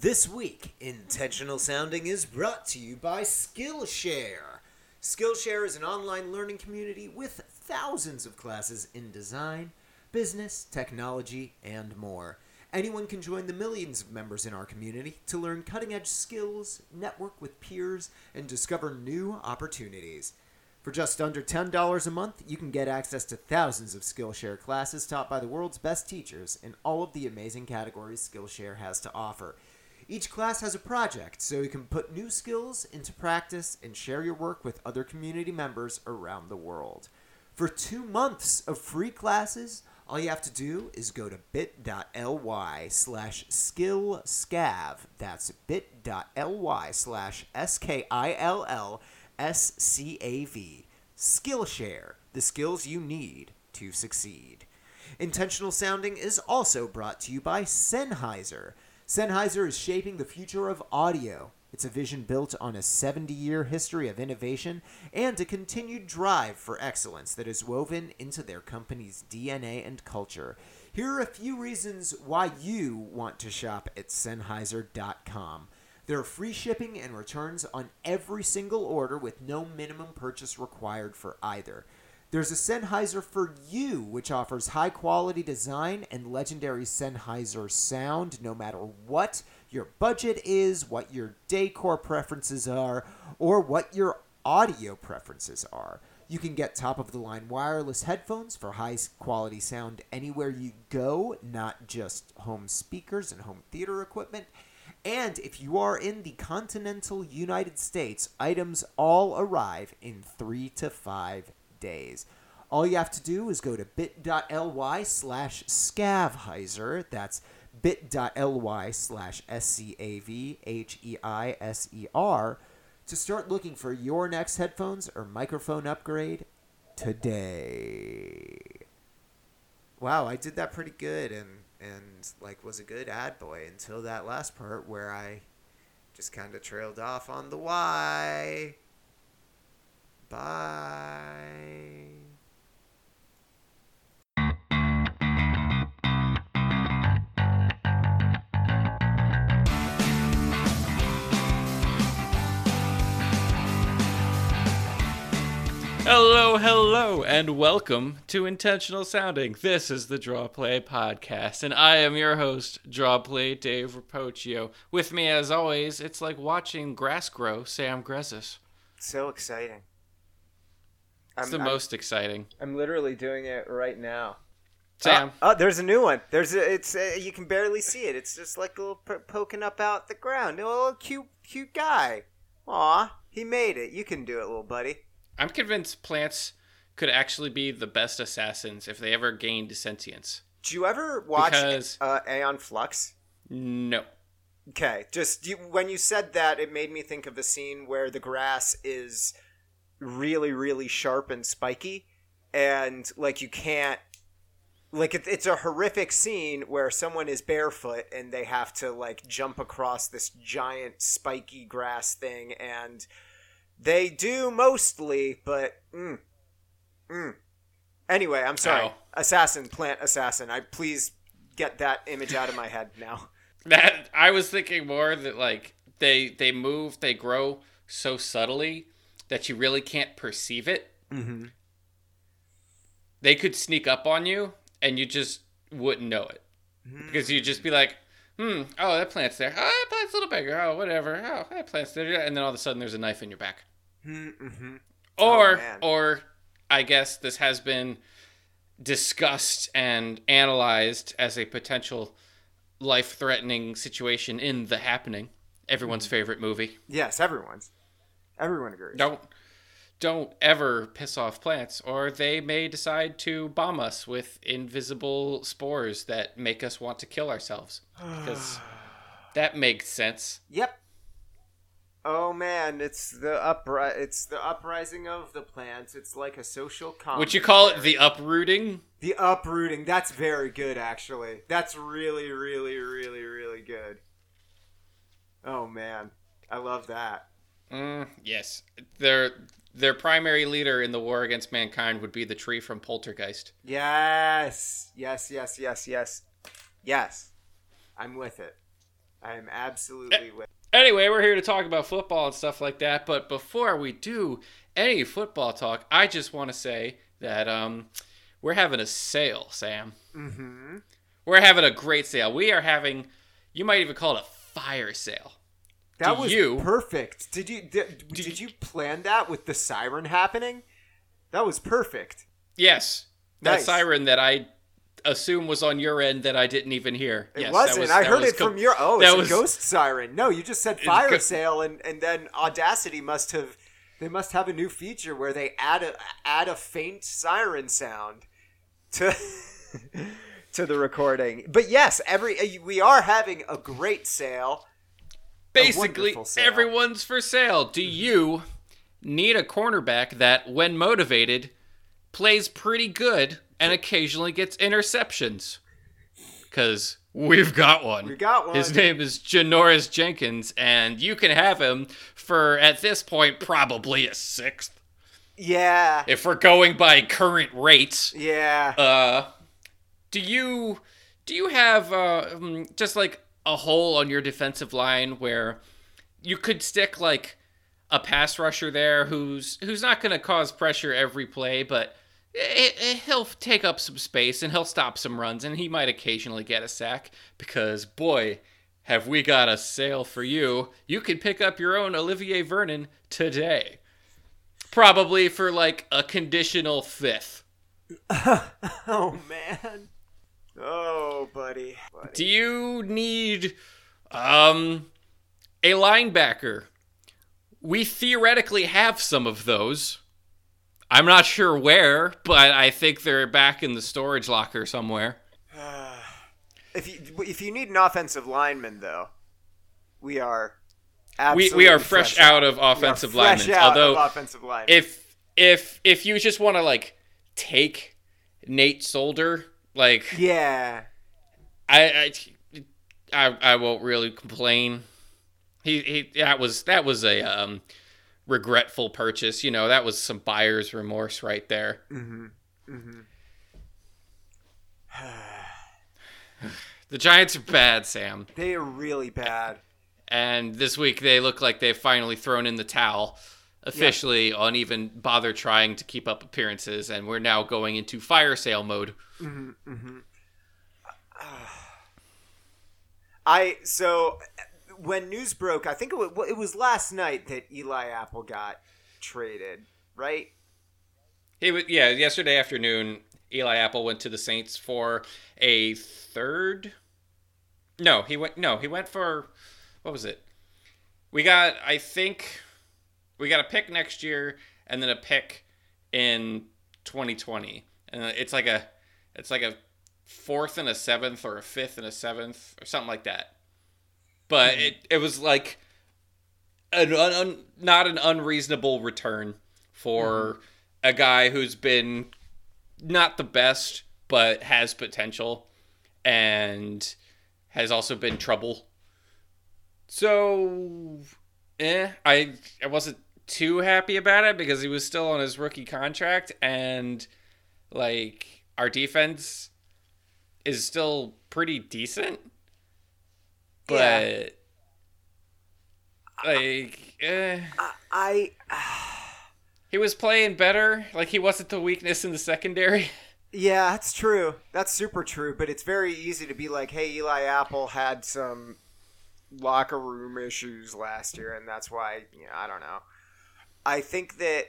This week, Intentional Sounding is brought to you by Skillshare. Skillshare is an online learning community with thousands of classes in design, business, technology, and more. Anyone can join the millions of members in our community to learn cutting edge skills, network with peers, and discover new opportunities. For just under $10 a month, you can get access to thousands of Skillshare classes taught by the world's best teachers in all of the amazing categories Skillshare has to offer. Each class has a project, so you can put new skills into practice and share your work with other community members around the world. For two months of free classes, all you have to do is go to bit.ly slash skillscav. That's bit.ly slash S-K-I-L-L S-C-A-V. Skillshare, the skills you need to succeed. Intentional Sounding is also brought to you by Sennheiser. Sennheiser is shaping the future of audio. It's a vision built on a 70 year history of innovation and a continued drive for excellence that is woven into their company's DNA and culture. Here are a few reasons why you want to shop at Sennheiser.com. There are free shipping and returns on every single order with no minimum purchase required for either. There's a Sennheiser for you, which offers high quality design and legendary Sennheiser sound no matter what your budget is, what your decor preferences are, or what your audio preferences are. You can get top of the line wireless headphones for high quality sound anywhere you go, not just home speakers and home theater equipment. And if you are in the continental United States, items all arrive in three to five days. All you have to do is go to bit.ly slash scavheiser. That's bit.ly slash S-C-A-V-H-E-I-S-E-R to start looking for your next headphones or microphone upgrade today. Wow, I did that pretty good and and like was a good ad boy until that last part where I just kind of trailed off on the why. Bye. Hello, hello, and welcome to Intentional Sounding. This is the Draw Play Podcast, and I am your host, Draw Play Dave Rapocchio. With me, as always, it's like watching grass grow, Sam Grezis. So exciting. It's the most exciting. I'm literally doing it right now. Sam, Oh, oh, there's a new one. There's a, it's uh, you can barely see it. It's just like a little p- poking up out the ground. A little cute cute guy. Aw, he made it. You can do it, little buddy. I'm convinced plants could actually be the best assassins if they ever gained sentience. Did you ever watch Because- uh, Aeon Flux? No. Okay, just you, when you said that, it made me think of a scene where the grass is really, really sharp and spiky, and like you can't. Like it, it's a horrific scene where someone is barefoot and they have to like jump across this giant spiky grass thing, and they do mostly, but mm, mm. Anyway, I'm sorry. Ow. Assassin, plant assassin. I please get that image out of my head now. That I was thinking more that like they they move, they grow so subtly that you really can't perceive it. Mm-hmm. They could sneak up on you and you just wouldn't know it because you'd just be like, "Hmm, oh that plant's there. Oh, that plant's a little bigger. Oh, whatever. Oh, that plant's there." And then all of a sudden, there's a knife in your back. Mm-hmm. Or, man. or I guess this has been discussed and analyzed as a potential life-threatening situation in The Happening, everyone's favorite movie. Yes, everyone's. Everyone agrees. Don't don't ever piss off plants, or they may decide to bomb us with invisible spores that make us want to kill ourselves. Because that makes sense. Yep. Oh man, it's the upri- It's the uprising of the plants. It's like a social commentary. Would you call it the uprooting? the uprooting? That's very good, actually. That's really, really, really, really good. Oh man, I love that. Mm, yes, their their primary leader in the war against mankind would be the tree from Poltergeist. Yes, yes, yes, yes, yes, yes. I'm with it. I am absolutely with. Anyway, we're here to talk about football and stuff like that. But before we do any football talk, I just want to say that um, we're having a sale, Sam. Mm-hmm. We're having a great sale. We are having, you might even call it a fire sale. That was you- perfect. Did you did, did you plan that with the siren happening? That was perfect. Yes, that Nice. siren that I assume was on your end that I didn't even hear. It yes, that wasn't. was- I heard was it com- from your. Oh, it's was- a ghost siren. No, you just said fire go- sale, and and then Audacity must have. They must have a new feature where they add a add a faint siren sound to to the recording. But yes, every we are having a great sale. Basically, everyone's for sale. Do you need a cornerback that, when motivated, plays pretty good and occasionally gets interceptions? Because we've got one. We got one. His name is Janoris Jenkins, and you can have him for, at this point, probably a sixth. Yeah, If we're going by current rates. yeah. Uh, do you do you have uh, um, just like a hole on your defensive line where you could stick like a pass rusher there who's who's not going to cause pressure every play, but it, it, he'll take up some space and he'll stop some runs and he might occasionally get a sack because boy. Have we got a sale for you? You can pick up your own Olivier Vernon today. Probably for like a conditional fifth. oh man. Oh, buddy. buddy. Do you need um a linebacker? We theoretically have some of those. I'm not sure where, but I think they're back in the storage locker somewhere. If you if you need an offensive lineman, though, we are. We Absolutely we are fresh, out of offensive fresh linemen. Although of offensive linemen. if if if you just want to like take Nate Solder, like yeah, I, I I I won't really complain. He he that was that was a um regretful purchase. You know, that was some buyer's remorse right there. the Giants are bad, Sam. they are really bad. And this week they look like they've finally thrown in the towel officially on even bother trying to keep up appearances and we're now going into fire sale mode. Mm-hmm, mm-hmm. I so when news broke, I think it was, it was last night that Eli Apple got traded, right? He was yeah. Yesterday afternoon, Eli Apple went to the Saints for a third. No, he went. No, he went for what was it? We got. I think we got a pick next year, and then a pick in 2020, and it's like a, it's like a fourth and a seventh, or a fifth and a seventh, or something like that. But it it was like an un, un, not an unreasonable return for a guy who's been not the best but has potential and has also been trouble. So, eh, I I wasn't too happy about it because he was still on his rookie contract and like our defense is still pretty decent. But like eh, I I he was playing better. Like he wasn't the weakness in the secondary. yeah, that's true. That's super true. But it's very easy to be like, hey, Eli Apple had some locker room issues last year, and that's why. Yeah, I don't know. I think that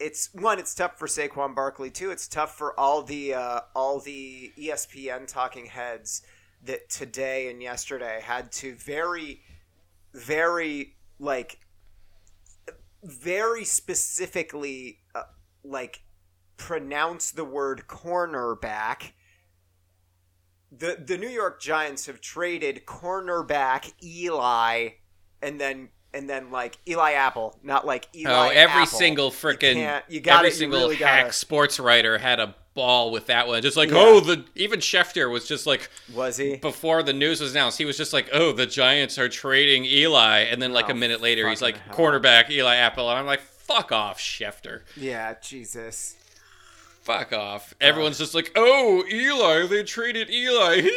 it's one. It's tough for Saquon Barkley too. It's tough for all the uh, all the ESPN talking heads that today and yesterday had to very, very like very specifically uh, like pronounce the word cornerback. The the New York Giants have traded cornerback Eli and then and then like Eli Apple, not like Eli. Oh, every Apple. single freaking can't- you got every it. You single really hack gotta- sports writer had a ball with that one. Just like, Yeah. oh, the even Schefter was just like Was he? before the news was announced, he was just like, oh, the Giants are trading Eli, and then like Oh, a minute later, he's like hell. quarterback Eli Apple, and I'm like, fuck off, Schefter. Yeah, Jesus. Fuck off. Everyone's just like, oh, Eli, they traded Eli.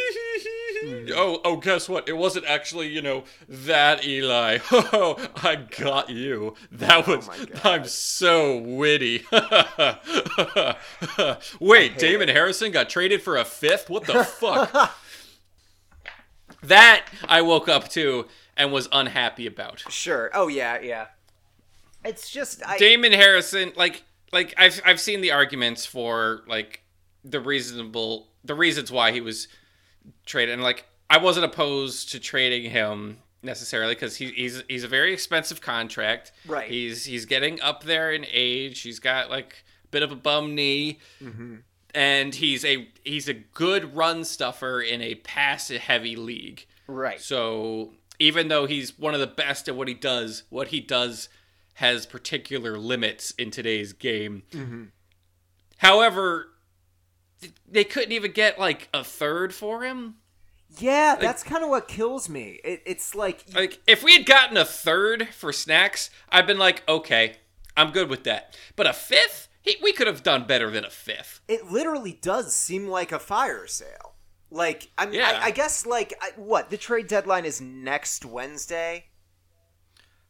Hmm. Oh, oh, guess what? It wasn't actually, you know, that Eli. Oh, I got you. That oh was. my God. I'm so witty. Wait, Damon Harrison got traded for a fifth? What the fuck? that I woke up to and was unhappy about. Sure. Oh yeah, yeah. It's just I Damon Harrison, like, like I've I've seen the arguments for like the reasonable the reasons why he was traded, and like I wasn't opposed to trading him necessarily because he, he's he's a very expensive contract. Right. He's he's getting up there in age. He's got like a bit of a bum knee. Mm-hmm. And he's a he's a good run stuffer in a pass heavy league. right. So even though he's one of the best at what he does, what he does has particular limits in today's game. Mm-hmm. However, th- they couldn't even get like a third for him. Yeah, that's kind of what kills me. It, it's like Like if we had gotten a third for snacks, I've been like, okay, I'm good with that. But a fifth, he, we could have done better than a fifth. it literally does seem like a fire sale. Like I mean, Yeah. I, I guess like I, what the trade deadline is next Wednesday.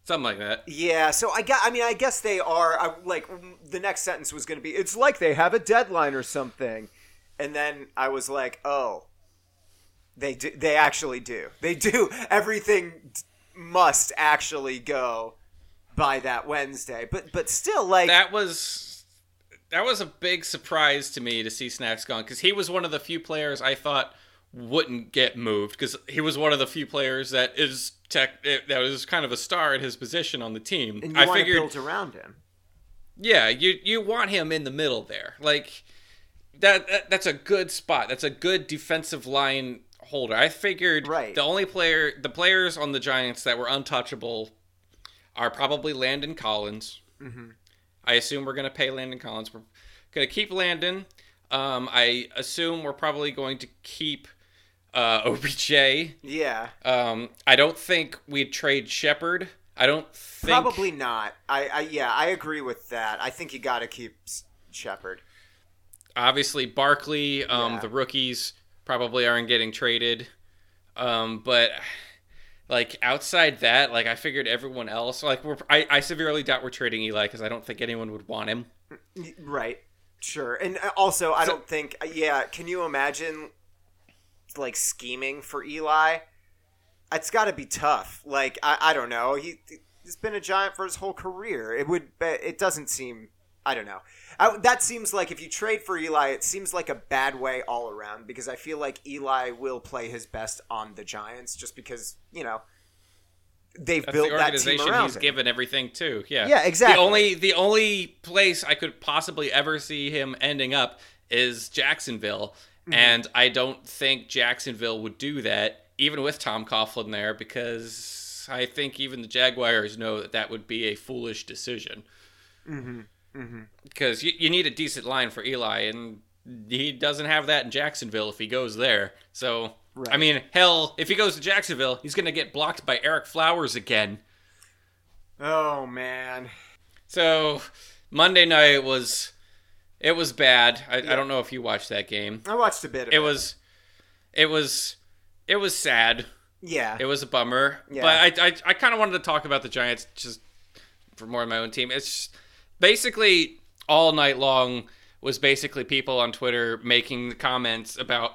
Something like that. Yeah, so I got. I mean, I guess they are. I, like the next sentence was going to be, "It's like they have a deadline or something," and then I was like, "Oh, they do. They actually do. They do. Everything must actually go by that Wednesday." But but still, like that was that was a big surprise to me to see Snacks gone because he was one of the few players I thought wouldn't get moved because he was one of the few players that is tech eh, that was kind of a star at his position on the team. and you I want figured, to build around him. yeah, you you want him in the middle there, like that, that. That's a good spot. That's a good defensive line holder. I figured Right. the only player, the players on the Giants that were untouchable are probably Landon Collins. I assume we're going to pay Landon Collins. We're going to keep Landon. Um, I assume we're probably going to keep uh, OBJ. Yeah, Um, I don't think we'd trade Shepard. I don't think probably not. I, I yeah, I agree with that. I think you got to keep Shepard. Obviously Barkley, um, Yeah. the rookies probably aren't getting traded. Um, but like outside that, like I figured everyone else, like we're, I, I severely doubt we're trading Eli because I don't think anyone would want him. Right. Sure. And uh, also, I So- don't think. uh, Yeah. Can you imagine, like scheming for Eli? It's got to be tough. Like I, I don't know. He he's been a giant for his whole career. It would. It doesn't seem. I don't know. I, that seems like if you trade for Eli, it seems like a bad way all around because I feel like Eli will play his best on the Giants just because you know they've That's built the that organization team around he's him. given everything to. Yeah. Yeah, exactly. The only the only place I could possibly ever see him ending up is Jacksonville, Mm-hmm. and I don't think Jacksonville would do that, even with Tom Coughlin there, because I think even the Jaguars know that that would be a foolish decision. Mm-hmm. Mm-hmm. Because you, you need a decent line for Eli, and he doesn't have that in Jacksonville if he goes there. So. I mean, hell, if he goes to Jacksonville, he's going to get blocked by Ereck Flowers again. Oh man. So Monday night was it was bad. I, I don't know if you watched that game. I watched a bit of it. It was it was it was sad. Yeah. It was a bummer. Yeah. But I I, I kind of wanted to talk about the Giants just for more of my own team. It's just, basically all night long was basically people on Twitter making the comments about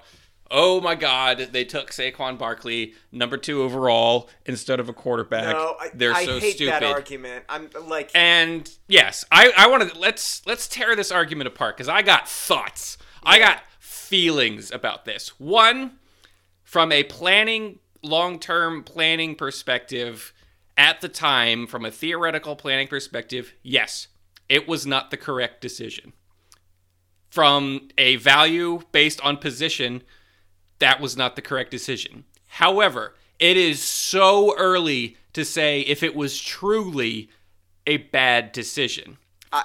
Oh my God! They took Saquon Barkley, number two overall, instead of a quarterback. No, I, They're I so hate stupid. that argument. I'm like, And yes, I I want to let's let's tear this argument apart because I got thoughts. I got feelings about this. One, from a planning long-term planning perspective, at the time, from a theoretical planning perspective, yes, it was not the correct decision. From a value based on position, that was not the correct decision. However, it is so early to say if it was truly a bad decision.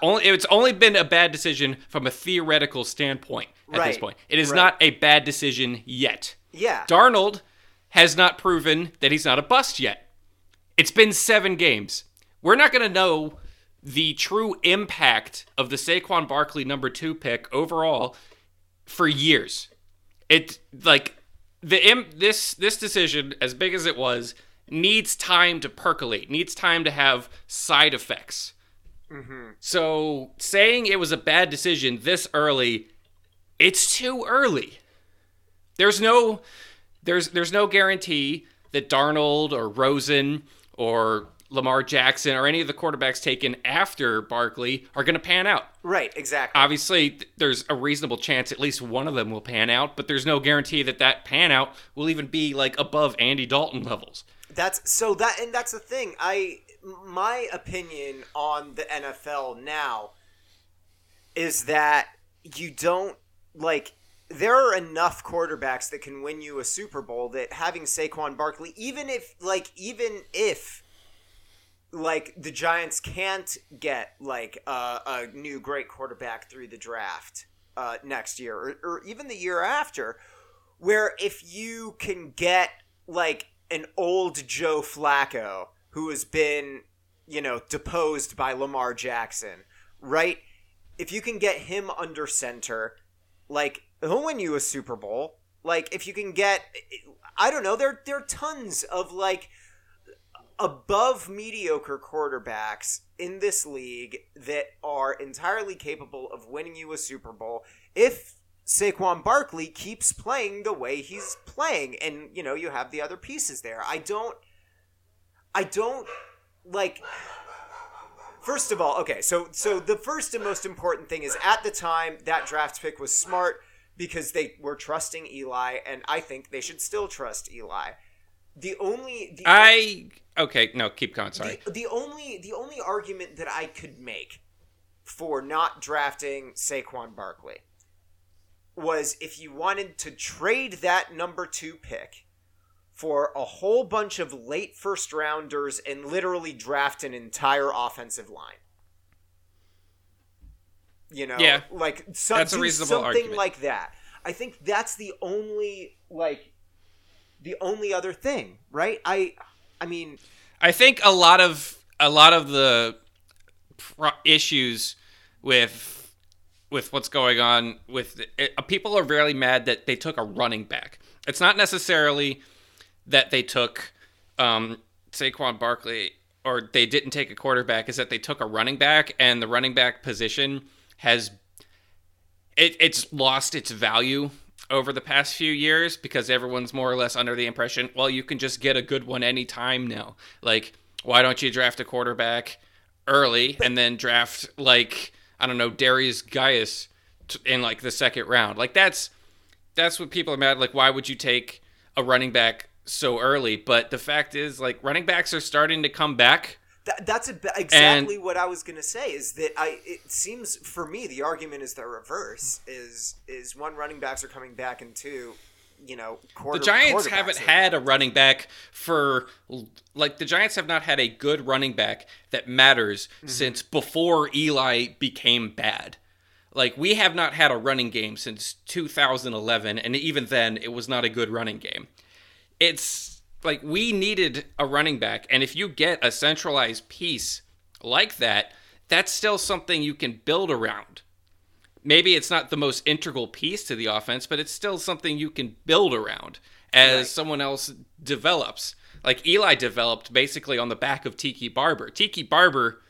only it's only been a bad decision from a theoretical standpoint at this point. It is right. not a bad decision yet. yeah, Darnold has not proven that he's not a bust yet. It's been seven games. We're not going to know the true impact of the Saquon Barkley number two pick overall for years. It like the this this decision, as big as it was, needs time to percolate. Needs time to have side effects. Mm-hmm. So saying it was a bad decision this early, it's too early. There's no there's there's no guarantee that Darnold or Rosen or Lamar Jackson or any of the quarterbacks taken after Barkley are going to pan out. Right, exactly. Obviously, th- there's a reasonable chance at least one of them will pan out, but there's no guarantee that that pan out will even be like above Andy Dalton levels. That's so that and that's the thing. I my opinion on the NFL now is that you don't like there are enough quarterbacks that can win you a Super Bowl that having Saquon Barkley even if like even if like the Giants can't get like a, a new great quarterback through the draft uh, next year or, or even the year after where if you can get like an old Joe Flacco who has been, you know, deposed by Lamar Jackson, right? If you can get him under center, like he'll win you a Super Bowl. Like if you can get, I don't know, there there are tons of like above mediocre quarterbacks in this league that are entirely capable of winning you a Super Bowl if Saquon Barkley keeps playing the way he's playing and you know you have the other pieces there. I don't I don't like First of all, okay, so so the first and most important thing is at the time that draft pick was smart because they were trusting Eli and I think they should still trust Eli. The only the I okay, no, keep going. Sorry. the, the only the only argument that I could make for not drafting Saquon Barkley was if you wanted to trade that number two pick for a whole bunch of late first rounders and literally draft an entire offensive line. You know, Yeah. like some, That's a reasonable something argument. like that. I think that's the only like the only other thing, right? I I mean, I think a lot of a lot of the pro- issues with with what's going on with it, people are really mad that they took a running back. It's not necessarily that they took um, Saquon Barkley or they didn't take a quarterback. Is that they took a running back and the running back position has it, it's lost its value over the past few years because everyone's more or less under the impression, well, you can just get a good one anytime now. Like, why don't you draft a quarterback early and then draft like I don't know Derrius Guice in like the second round? Like that's that's what people are mad. Like, why would you take a running back so early? But the fact is, like, running backs are starting to come back. That, that's a, exactly what I was gonna say. Is that I? It seems for me the argument is the reverse. Is is one running backs are coming back and two, you know, quarter, The Giants haven't had a running back for like the Giants have not had a good running back that matters Mm-hmm. since before Eli became bad. Like we have not had a running game since 2011 and even then it was not a good running game. It's like we needed a running back and if you get a centralized piece like that, that's still something you can build around maybe it's not the most integral piece to the offense, but it's still something you can build around as Right. someone else develops. Like Eli developed basically on the back of Tiki Barber. Tiki Barber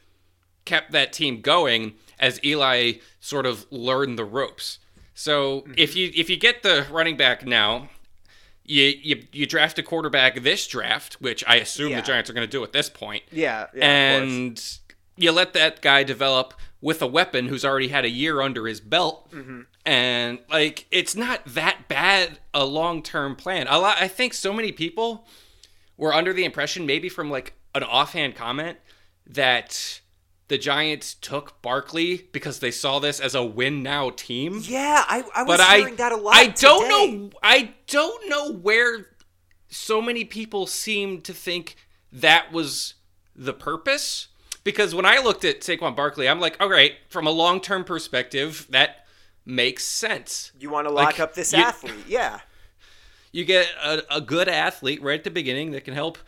kept that team going as Eli sort of learned the ropes. So mm-hmm. if you if you get the running back now, you you, you draft a quarterback this draft, which I assume Yeah. the Giants are going to do at this point Yeah, yeah and you let that guy develop with a weapon who's already had a year under his belt Mm-hmm. and like it's not that bad a long-term plan a lot i think so many people were under the impression maybe from like an offhand comment that the giants took barkley because they saw this as a win now team yeah, I, I was but hearing I that a lot. I don't today. know I don't know where so many people seem to think that was the purpose because when I looked at Saquon Barkley I'm like all right from a long-term perspective that makes sense. You want to lock Like, up this you- athlete? Yeah, You get a, a good athlete right at the beginning that can help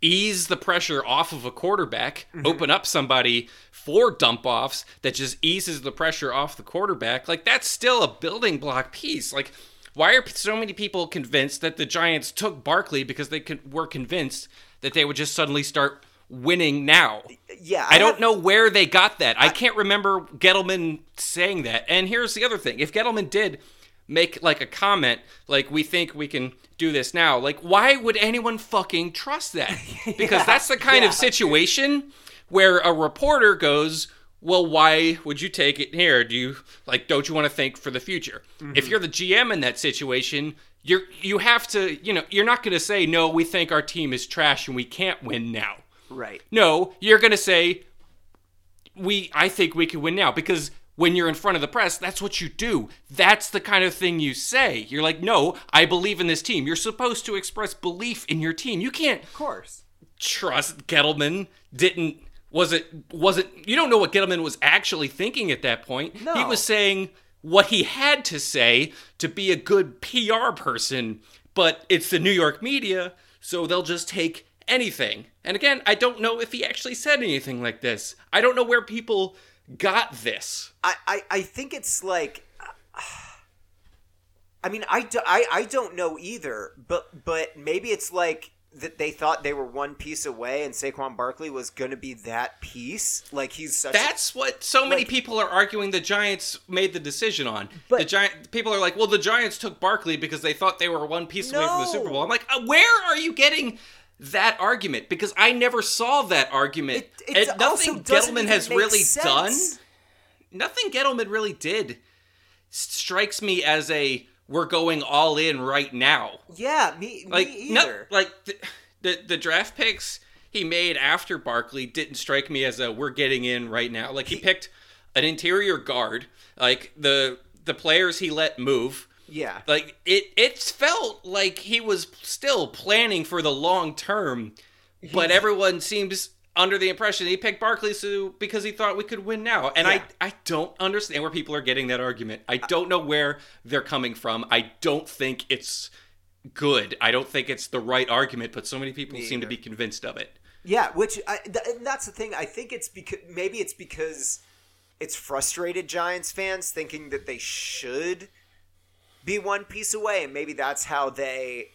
ease the pressure off of a quarterback, mm-hmm. open up somebody for dump offs that just eases the pressure off the quarterback. Like that's still a building block piece. Like why are so many people convinced that the Giants took Barkley because they con- were convinced that they would just suddenly start winning now? Yeah, I, don't have- know where they got that. I can't remember Gettleman saying that. And here's the other thing: if Gettleman did make like a comment like we think we can do this now, like why would anyone fucking trust that? Because that's the kind yeah. of situation where a reporter goes, "Well, why would you take it here? Do you like don't you want to think for the future?" If mm-hmm. you're the GM in that situation, you're you have to, you know, you're not going to say, "No, we think our team is trash and we can't win now." Right. No, you're going to say we I think we can win now because when you're in front of the press, that's what you do. That's the kind of thing you say. You're like, "No, I believe in this team." You're supposed to express belief in your team. You can't Of course. trust Gettleman didn't was it wasn't you don't know what Gettleman was actually thinking at that point. No. He was saying what he had to say to be a good PR person, but it's the New York media, so they'll just take anything. And again, I don't know if he actually said anything like this. I don't know where people got this. I, I, I think it's like I mean I, do, I, I don't know either but but maybe it's like that they thought they were one piece away and Saquon Barkley was going to be that piece like he's such a- That's what so many Like- people are arguing the Giants made the decision on. But- the Giant people are like, "Well, the Giants took Barkley because they thought they were one piece away from the Super Bowl." I'm like, uh, "Where are you getting that argument? Because I never saw that argument. It- and nothing Gettleman has really sense. done. Nothing Gettleman really did strikes me as a we're going all in right now. yeah me, Like me no, either like the, the the draft picks he made after Barkley didn't strike me as a we're getting in right now. Like he picked an interior guard, like the the players he let move. Yeah Like it it felt like he was still planning for the long term, but everyone seems under the impression he picked Barkley so because he thought we could win now. And Yeah. I I don't understand where people are getting that argument. I don't know where they're coming from. I don't think it's good. I don't think it's the right argument, but so many people Me seem to be convinced of it. Yeah, which I, th- and that's the thing. I think it's because maybe it's because it's frustrated Giants fans thinking that they should be one piece away, and maybe that's how they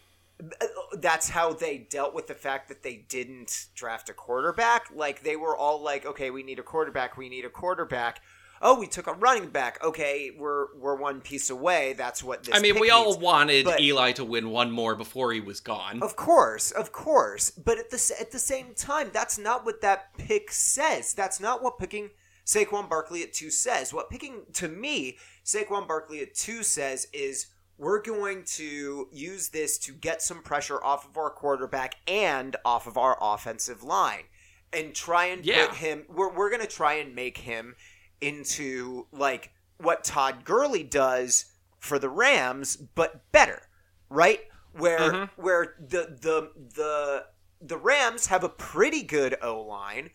that's how they dealt with the fact that they didn't draft a quarterback. Like they were all like, "Okay, we need a quarterback. We need a quarterback." Oh, we took a running back. Okay, we're we're one piece away. That's what this. I mean, we all needs. wanted but- Eli to win one more before he was gone. Of course, of course, but at the at the same time, that's not what that pick says. That's not what picking Saquon Barkley at two says. What picking to me Saquon Barkley at two says is we're going to use this to get some pressure off of our quarterback and off of our offensive line, and try and Yeah. put him. We're we're gonna try and make him into like what Todd Gurley does for the Rams, but better, right? Where Mhm. where the the the the Rams have a pretty good O line,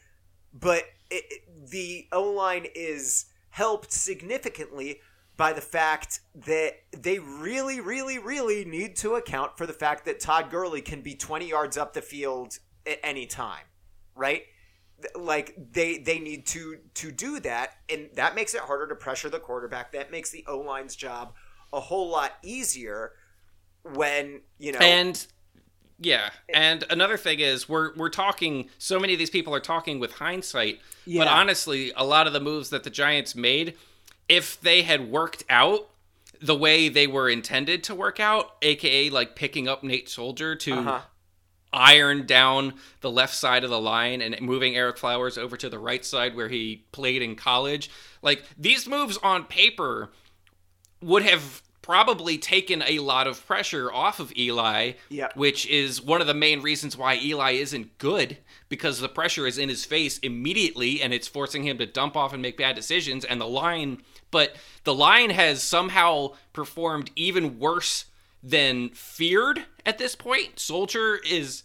but it, the O line is helped significantly by the fact that they really, really, really need to account for the fact that Todd Gurley can be 20 yards up the field at any time, right? Like they they need to to do that, and that makes it harder to pressure the quarterback. That makes the O line's job a whole lot easier when you know And yeah, and another thing is we're we're talking. So many of these people are talking with hindsight, but honestly, a lot of the moves that the Giants made, if they had worked out the way they were intended to work out, aka like picking up Nate Solder to Uh-huh. iron down the left side of the line and moving Ereck Flowers over to the right side where he played in college. Like these moves on paper would have probably taken a lot of pressure off of Eli, Yep. which is one of the main reasons why Eli isn't good because the pressure is in his face immediately and it's forcing him to dump off and make bad decisions and the line but the line has somehow performed even worse than feared at this point. Solder is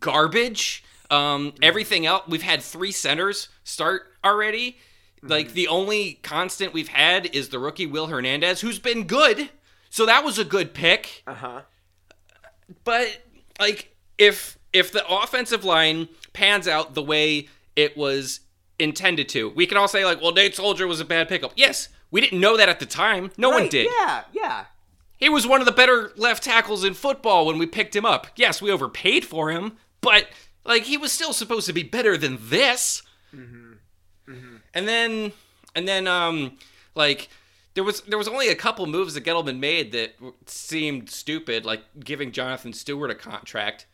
garbage. Um, everything else, we've had three centers start already. Like the only constant we've had is the rookie Will Hernandez, who's been good. So that was a good pick. uh huh But like if if the offensive line pans out the way it was intended to, we can all say like, well, Nate Solder was a bad pickup. Yes, we didn't know that at the time. No one did. Yeah, yeah. he was one of the better left tackles in football when we picked him up. Yes, we overpaid for him, but like he was still supposed to be better than this. And then and then um like there was there was only a couple moves that Gettleman made that seemed stupid, like giving Jonathan Stewart a contract.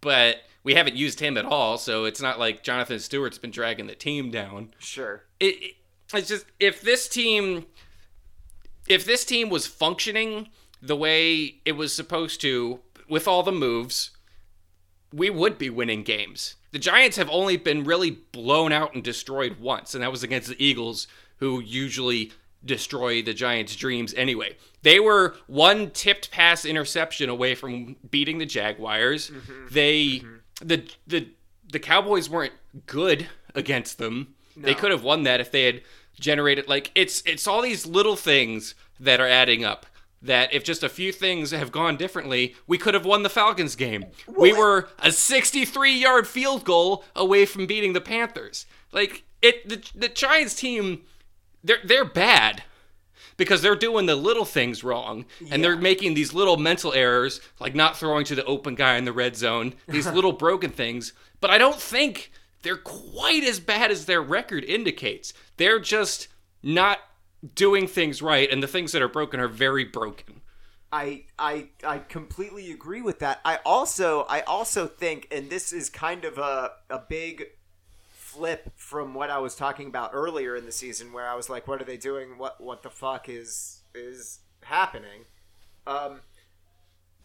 But we haven't used him at all, so it's not like Jonathan Stewart's been dragging the team down Sure. it, it it's just if this team if this team was functioning the way it was supposed to with all the moves we would be winning games the giants have only been really blown out and destroyed once and that was against the eagles who usually destroy the giants dreams anyway. They were one tipped pass interception away from beating the jaguars. Mm-hmm. They mm-hmm. the the the cowboys weren't good against them. They could have won that if they had generated like it's it's all these little things that are adding up. That if just a few things have gone differently, we could have won the Falcons game. we were a 63-yard field goal away from beating the Panthers. Like it the, the Giants team they're they're bad because they're doing the little things wrong and they're making these little mental errors like not throwing to the open guy in the red zone these little broken things but i don't think they're quite as bad as their record indicates they're just not doing things right and the things that are broken are very broken I I I completely agree with that. I also I also think, and this is kind of a a big flip from what I was talking about earlier in the season, where I was like, "What are they doing? What what the fuck is is happening?" Um,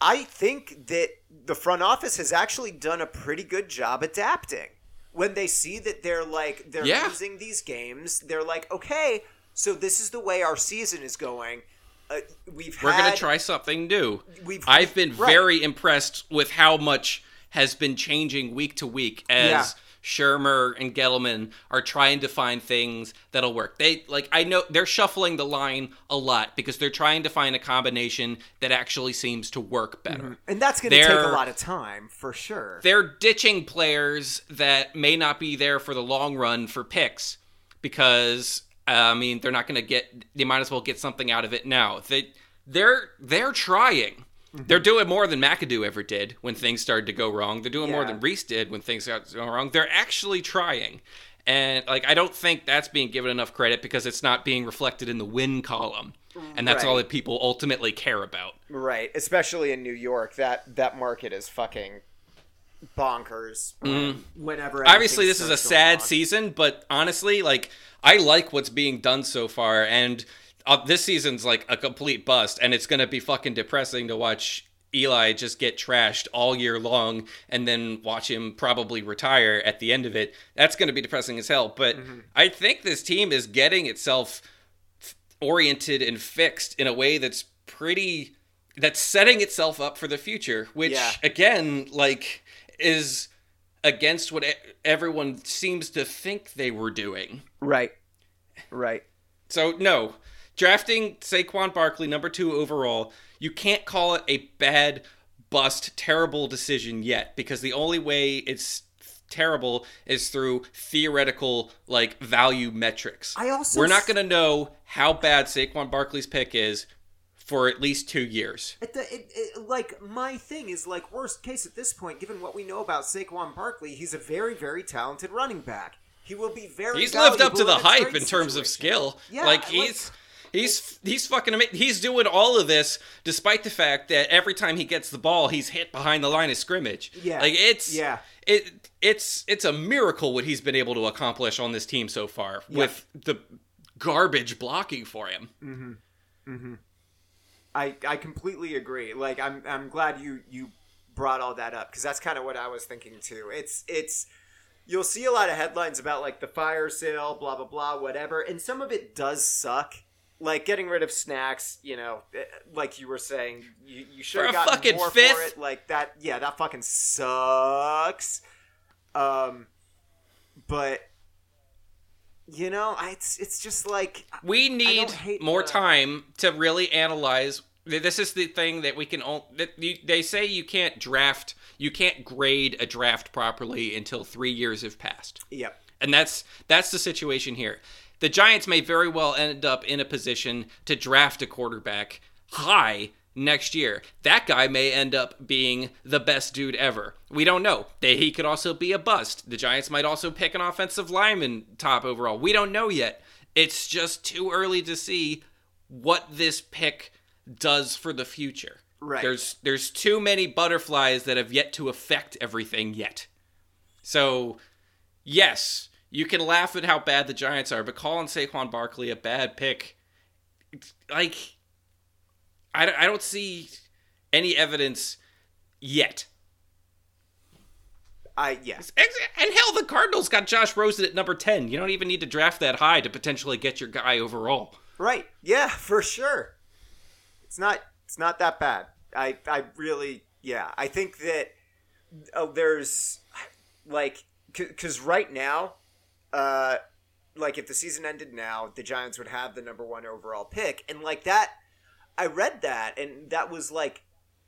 I think that the front office has actually done a pretty good job adapting. When they see that they're like they're Yeah. losing these games, they're like, "Okay, so this is the way our season is going." Uh, we've we're had, gonna try something new We've- i've been right. very impressed with how much has been changing week to week as Yeah. Shurmur and Gettleman are trying to find things that'll work. They like I know they're shuffling the line a lot because they're trying to find a combination that actually seems to work better. And that's going to take a lot of time for sure. They're ditching players that may not be there for the long run for picks because I mean they're not going to get. They might as well get something out of it now. They they're they're trying. Mm-hmm. They're doing more than McAdoo ever did when things started to go wrong. They're doing more than Reese did when things got to wrong. They're actually trying. And like I don't think that's being given enough credit because it's not being reflected in the win column. And that's all that people ultimately care about. Right, especially in New York, that that market is fucking bonkers. when- Whenever. Obviously, this is a sad wrong. season, but honestly, like I like what's being done so far, and uh, this season's like a complete bust, and it's gonna be fucking depressing to watch Eli just get trashed all year long, and then watch him probably retire at the end of it. That's gonna be depressing as hell. But Mm-hmm. I think this team is getting itself oriented and fixed in a way that's pretty that's setting itself up for the future which Yeah. again like is against what e- everyone seems to think they were doing. Right, right. so no. Drafting Saquon Barkley number 2 overall you can't call it a bad bust terrible decision yet because the only way it's terrible is through theoretical like value metrics. I also we're not going to know how bad Saquon Barkley's pick is for at least 2 years It, it, it, like my thing is like worst case at this point, given what we know about Saquon Barkley, he's a very very talented running back. He will be very. He's lived up to the valuable in a hype in terms of skill. Yeah, like like- he's he's he's fucking amazing. He's doing all of this despite the fact that every time he gets the ball, he's hit behind the line of scrimmage. Yeah. like it's Yeah. it it's it's a miracle what he's been able to accomplish on this team so far with the garbage blocking for him. Mm-hmm. Mm-hmm. I I completely agree. Like I'm I'm glad you you brought all that up because that's kind of what I was thinking too. It's it's you'll see a lot of headlines about like the fire sale, blah blah blah, whatever, and some of it does suck. Like getting rid of snacks, you know, eh, like you were saying, you, you should have gotten fucking more fifth? for it. Like that, yeah, that fucking sucks. Um, but you know, I, it's it's just like We need more the- time to really analyze. This is the thing that we can. on- That you, they say you can't draft, you can't grade a draft properly until three years have passed, yep. and that's that's the situation here. The Giants may very well end up in a position to draft a quarterback high next year. That guy may end up being the best dude ever. We don't know. He could also be a bust. The Giants might also pick an offensive lineman top overall. We don't know yet. It's just too early to see what this pick does for the future. Right. There's there's too many butterflies that have yet to affect everything yet. So, yes, you can laugh at how bad the Giants are, but calling Saquon Barkley a bad pick, like, I, I don't see any evidence yet. I yeah. And hell, the Cardinals got Josh Rosen at number 10. You don't even need to draft that high to potentially get your guy overall. Right. Yeah, for sure. It's not it's not that bad. I I really yeah. I think that uh, there's like because right now, uh, like if the season ended now, the Giants would have the number one overall pick, and like that, I read that, and that was like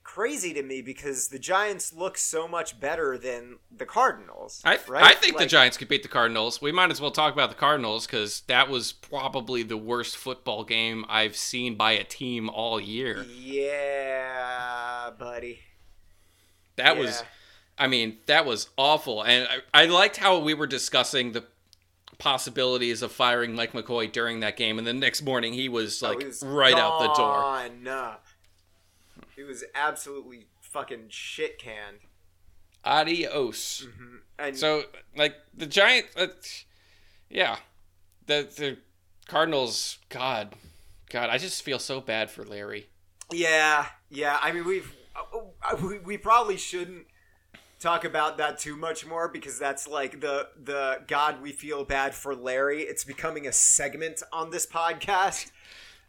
crazy to me because the Giants look so much better than the Cardinals. I, right? I think the Giants could beat the Cardinals. We might as well talk about the Cardinals because that was probably the worst football game I've seen by a team all year. Yeah, buddy. That was, I mean, that was awful. And I, I liked how we were discussing the possibilities of firing Mike McCoy during that game. And the next morning, he was like Oh, he was right out the door. He was absolutely fucking shit canned. Adios. And So, like, the Giants, uh, yeah. The, the Cardinals, God, God, I just feel so bad for Larry. yeah, yeah. I mean, we've uh, we, we probably shouldn't talk about that too much more because that's like the the God we feel bad for Larry. It's becoming a segment on this podcast.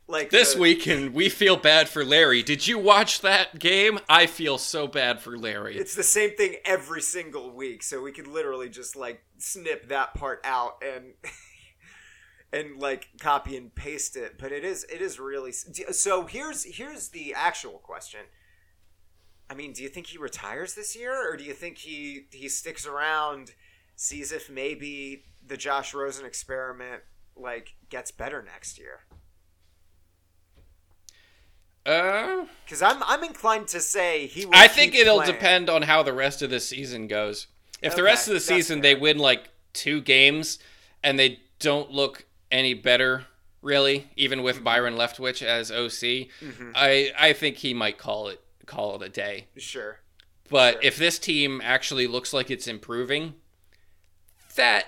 Like This the- weekend, we feel bad for Larry. Did you watch that game? I feel so bad for Larry. It's the same thing every single week, so we could literally just like snip that part out and and like copy and paste it. But it is it is really so. Here's here's the actual question. I mean, do you think he retires this year, or do you think he he sticks around, sees if maybe the Josh Rosen experiment like gets better next year? uh, Because I'm I'm inclined to say he. Will I think it'll playing. depend on how the rest of the season goes. If the rest of the season fair. they win like two games and they don't look any better, really, even Mm-hmm. with Byron Leftwich as OC, I I think he might call it call it a day. Sure. But Sure. if this team actually looks like it's improving, that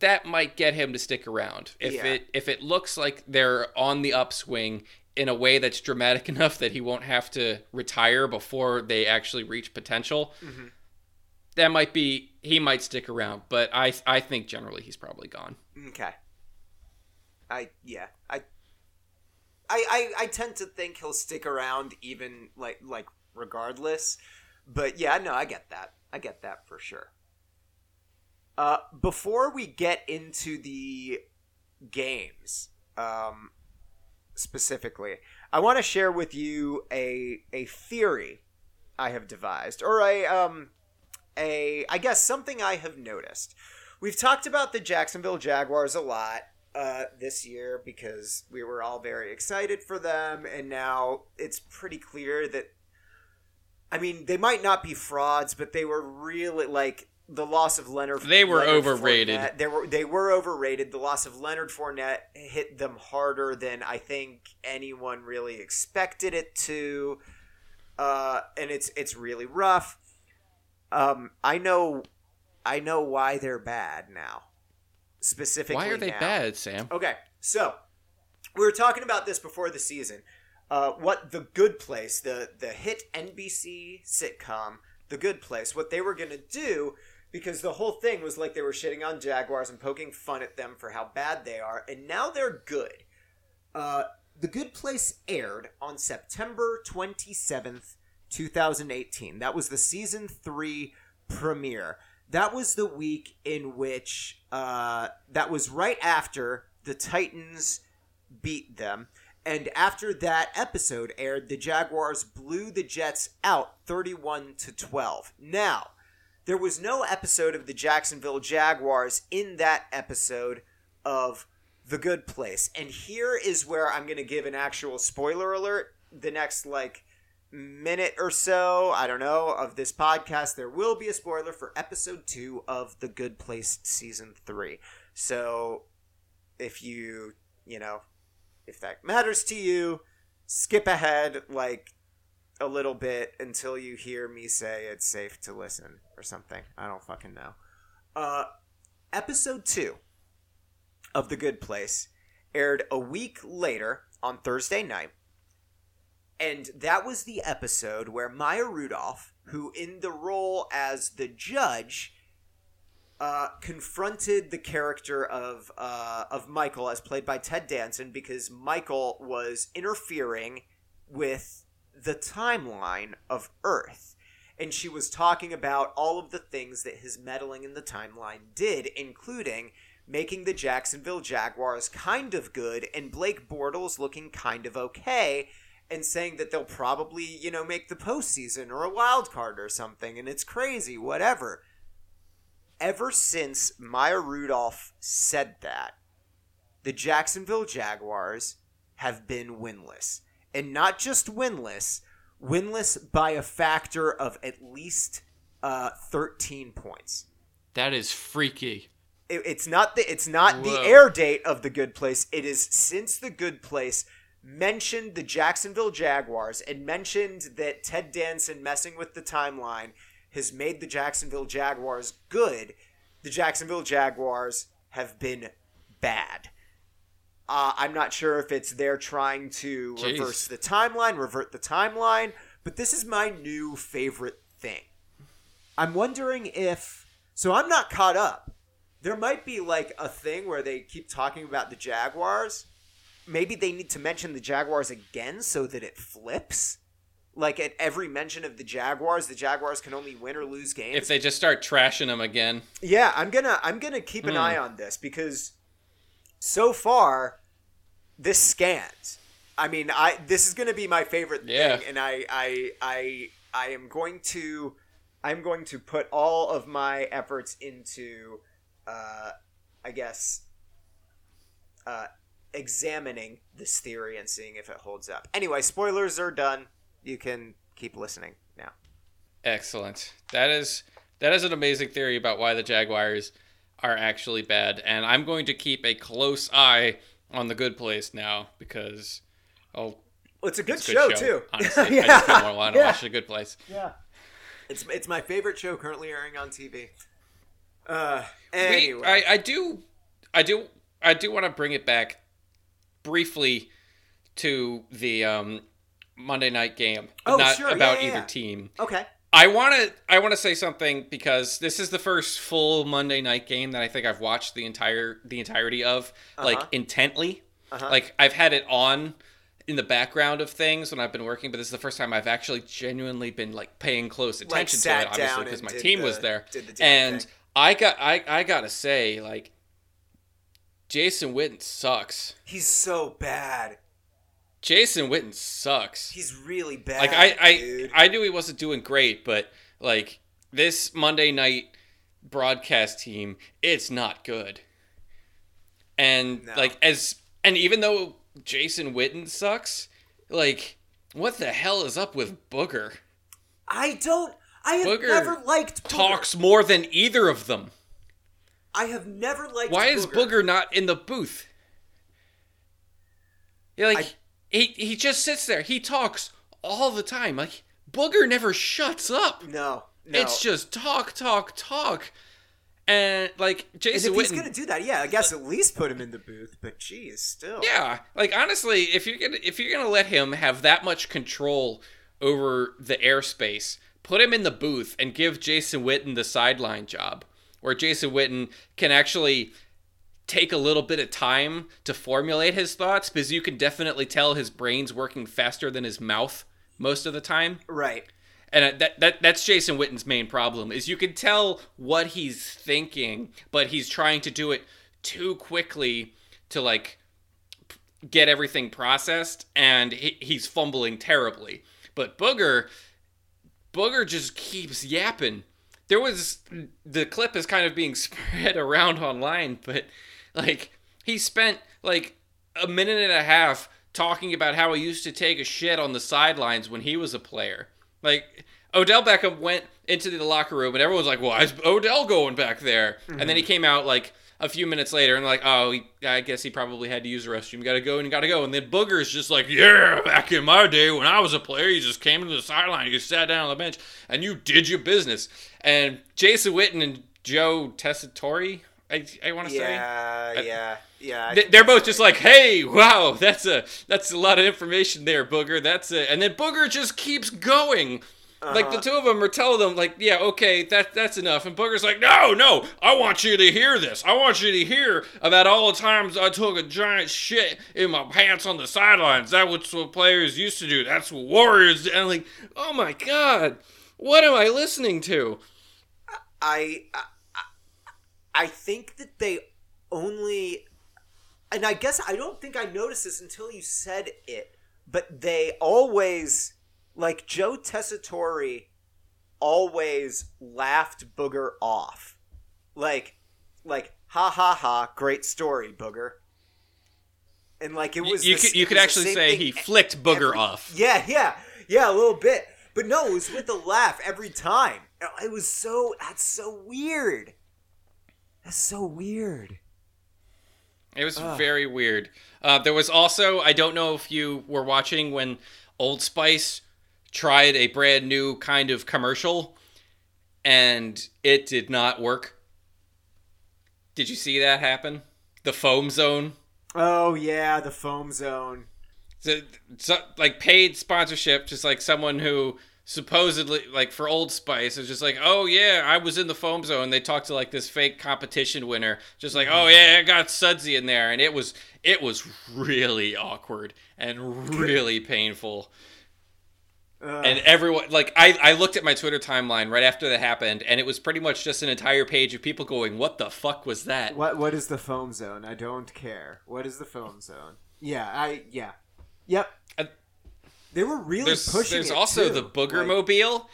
that might get him to stick around. If Yeah. it if it looks like they're on the upswing in a way that's dramatic enough that he won't have to retire before they actually reach potential, Mm-hmm. that might be he might stick around. But I I think generally he's probably gone. Okay. I yeah I. I, I, I tend to think he'll stick around even like like regardless, but yeah no I get that I get that for sure. Uh, before we get into the games, um, specifically, I want to share with you a a theory I have devised, or a um a I guess something I have noticed. We've talked about the Jacksonville Jaguars a lot uh, this year because we were all very excited for them, and now it's pretty clear that. I mean, they might not be frauds, but they were really like the loss of Leonard. They were Leonard overrated. Fournette- They were they were overrated. The loss of Leonard Fournette hit them harder than I think anyone really expected it to, uh, and it's it's really rough. Um, I know, I know why they're bad now. Specifically, Why are they now. bad, Sam? Okay, so we were talking about this before the season. Uh, what the Good Place, the the hit NBC sitcom, The Good Place, what they were gonna do, because the whole thing was like they were shitting on Jaguars and poking fun at them for how bad they are, and now they're good. Uh, the Good Place aired on September twenty seventh, two thousand eighteen. That was the season three premiere. That was the week in which uh, that was right after the Titans beat them. And after that episode aired, the Jaguars blew the Jets out 31 to 12. Now, there was no episode of the Jacksonville Jaguars in that episode of The Good Place. And here is where I'm going to give an actual spoiler alert. The next like minute or so, I don't know, of this podcast, there will be a spoiler for episode two of The Good Place season three. So if you, you know, if that matters to you, skip ahead like a little bit until you hear me say it's safe to listen or something. I don't fucking know. Uh, episode two of The Good Place aired a week later on Thursday night. And that was the episode where Maya Rudolph, who in the role as the judge, uh, confronted the character of uh, of Michael, as played by Ted Danson, because Michael was interfering with the timeline of Earth. And she was talking about all of the things that his meddling in the timeline did, including making the Jacksonville Jaguars kind of good and Blake Bortles looking kind of okay, and saying that they'll probably, you know, make the postseason or a wild card or something, and it's crazy, whatever. Ever since Maya Rudolph said that, the Jacksonville Jaguars have been winless. And not just winless, winless by a factor of at least uh, 13 points. That is freaky. It, it's not the it's not the air date of the good place. It is since the good place mentioned the Jacksonville Jaguars and mentioned that Ted Danson messing with the timeline has made the Jacksonville Jaguars good. The Jacksonville Jaguars have been bad. Uh, I'm not sure if it's they're trying to Jeez. reverse the timeline, revert the timeline, but this is my new favorite thing. I'm wondering if. So I'm not caught up. There might be like a thing where they keep talking about the Jaguars. Maybe they need to mention the Jaguars again so that it flips. Like at every mention of the Jaguars, the Jaguars can only win or lose games. If they just start trashing them again, Yeah, I'm gonna I'm gonna keep an Hmm. eye on this because so far this scans. I mean, I this is gonna be my favorite Yeah. thing, and I I I I am going to I'm going to put all of my efforts into uh, I guess uh, examining this theory and seeing if it holds up. Anyway, spoilers are done. You can keep listening now. excellent. That is that is an amazing theory about why the Jaguars are actually bad, and I'm going to keep a close eye on the Good Place now because oh, Well, it's a good, it's a show, good too. Honestly, I yeah. just been more want to yeah. watch the Good Place. Yeah. It's it's my favorite show currently airing on TV. Uh We- anyway. I, I do, I do, I do want to bring it back briefly to the um, Monday night game, Oh, not sure, about yeah, either yeah. team. okay. I want to, I want to say something because this is the first full Monday night game that I think I've watched the entire, the entirety of, like Uh-huh. intently. Uh-huh. Like I've had it on in the background of things when I've been working, but this is the first time I've actually genuinely been like paying close attention to it, obviously because my team the- was there. the And thing. I got I I gotta say, like Jason Witten sucks. He's so bad. Jason Witten sucks. He's really bad. Like I I dude. I knew he wasn't doing great, but like this Monday night broadcast team, it's not good. And No. like as and even though Jason Witten sucks, like what the hell is up with Booger? I don't I have Booger never liked Booger. Talks more than either of them. I have never liked Why is Booger not in the booth? Yeah, like he he just sits there. He talks all the time. Like Booger never shuts up. No. No. It's just talk, talk, talk. And like and Jason if he's gonna do that, yeah, I guess at least put him in the booth. But geez, still. yeah, like honestly, if you're gonna if you're gonna let him have that much control over the airspace, put him in the booth and give Jason Witten the sideline job, where Jason Witten can actually take a little bit of time to formulate his thoughts because you can definitely tell his brain's working faster than his mouth most of the time. Right. and uh, that, that that's Jason Witten's main problem is you can tell what he's thinking, but he's trying to do it too quickly to like get everything processed, and he, he's fumbling terribly. But Booger, Booger just keeps yapping. There was the clip is kind of being spread around online, but like he spent like a minute and a half talking about how he used to take a shit on the sidelines when he was a player. Like Odell Beckham went into the locker room and everyone was like, "Why is Odell going back there?" And then he mm-hmm. came out like a few minutes later and like, "Oh, he, I guess he probably had to use the restroom. Got to go and you got to go." And then Booger's just like, "Yeah, back in my day when I was a player, you just came to the sideline, you sat down on the bench, and you did your business." And Jason Witten and Joe Tessitore, I, I want to say. Yeah, yeah, yeah. They're both just right. like, "Hey, wow, that's a that's a lot of information there, Booger. That's a," and then Booger just keeps going. Like Uh-huh. the two of them are telling them, like, "Yeah, okay, that that's enough." And Booger's like, "No, no, I want you to hear this. I want you to hear about all the times I took a giant shit in my pants on the sidelines. That's what players used to do. That's what Warriors." did." And I'm like, "Oh my god, what am I listening to?" I, I I think that they only and I guess I don't think I noticed this until you said it, but they always like Joe Tessitore always laughed Booger off. Like like ha ha ha, great story, Booger. And like it was you the- could you could actually say he flicked Booger every- off. Yeah, yeah, yeah, a little bit. But no, it was with a laugh every time. It was so that's so weird. That's so weird. It was very weird. Uh, there was also, I don't know if you were watching when Old Spice tried a brand new kind of commercial and it did not work. Did you see that happen? The foam zone? Oh yeah, the foam zone. So, so, like paid sponsorship, just like someone who supposedly, like for Old Spice, is just like, oh yeah, I was in the foam zone. They talked to like this fake competition winner, just like, oh yeah, I got Sudsy in there, and it was it was really awkward and really painful. Ugh. And everyone, like, I, I looked at my Twitter timeline right after that happened, and it was pretty much just an entire page of people going, "What the fuck was that?" What what is the foam zone? I don't care. What is the foam zone? Yeah, I yeah. Yep. Uh, they were really There's pushing there's also too. the Booger Like- Mobile.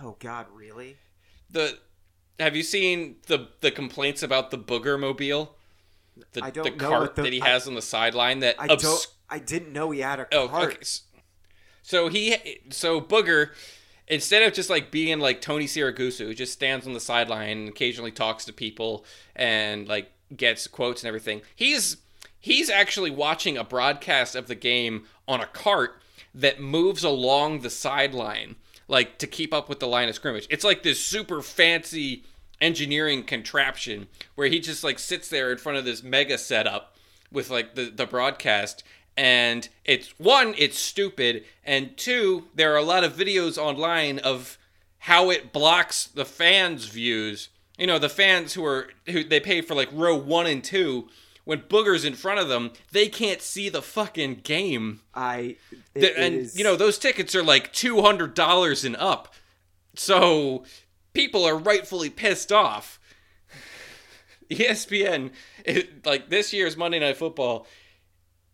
Oh god, really? the have you seen the the complaints about the booger mobile the, I don't the know cart the- that he I- has on the sideline that I obs- don't I didn't know he had a oh cart. okay so he so booger instead of just like being like tony siragusa who just stands on the sideline and occasionally talks to people and like gets quotes and everything he's he's actually watching a broadcast of the game on a cart that moves along the sideline like to keep up with the line of scrimmage. It's like this super fancy engineering contraption where he just like sits there in front of this mega setup with like the, the broadcast and it's one it's stupid and two there are a lot of videos online of how it blocks the fans views. You know the fans who are who they pay for like row one and two when boogers in front of them they can't see the fucking game I it The- and is- you know those tickets are like $200 and up so people are rightfully pissed off espn it, like this year's monday night football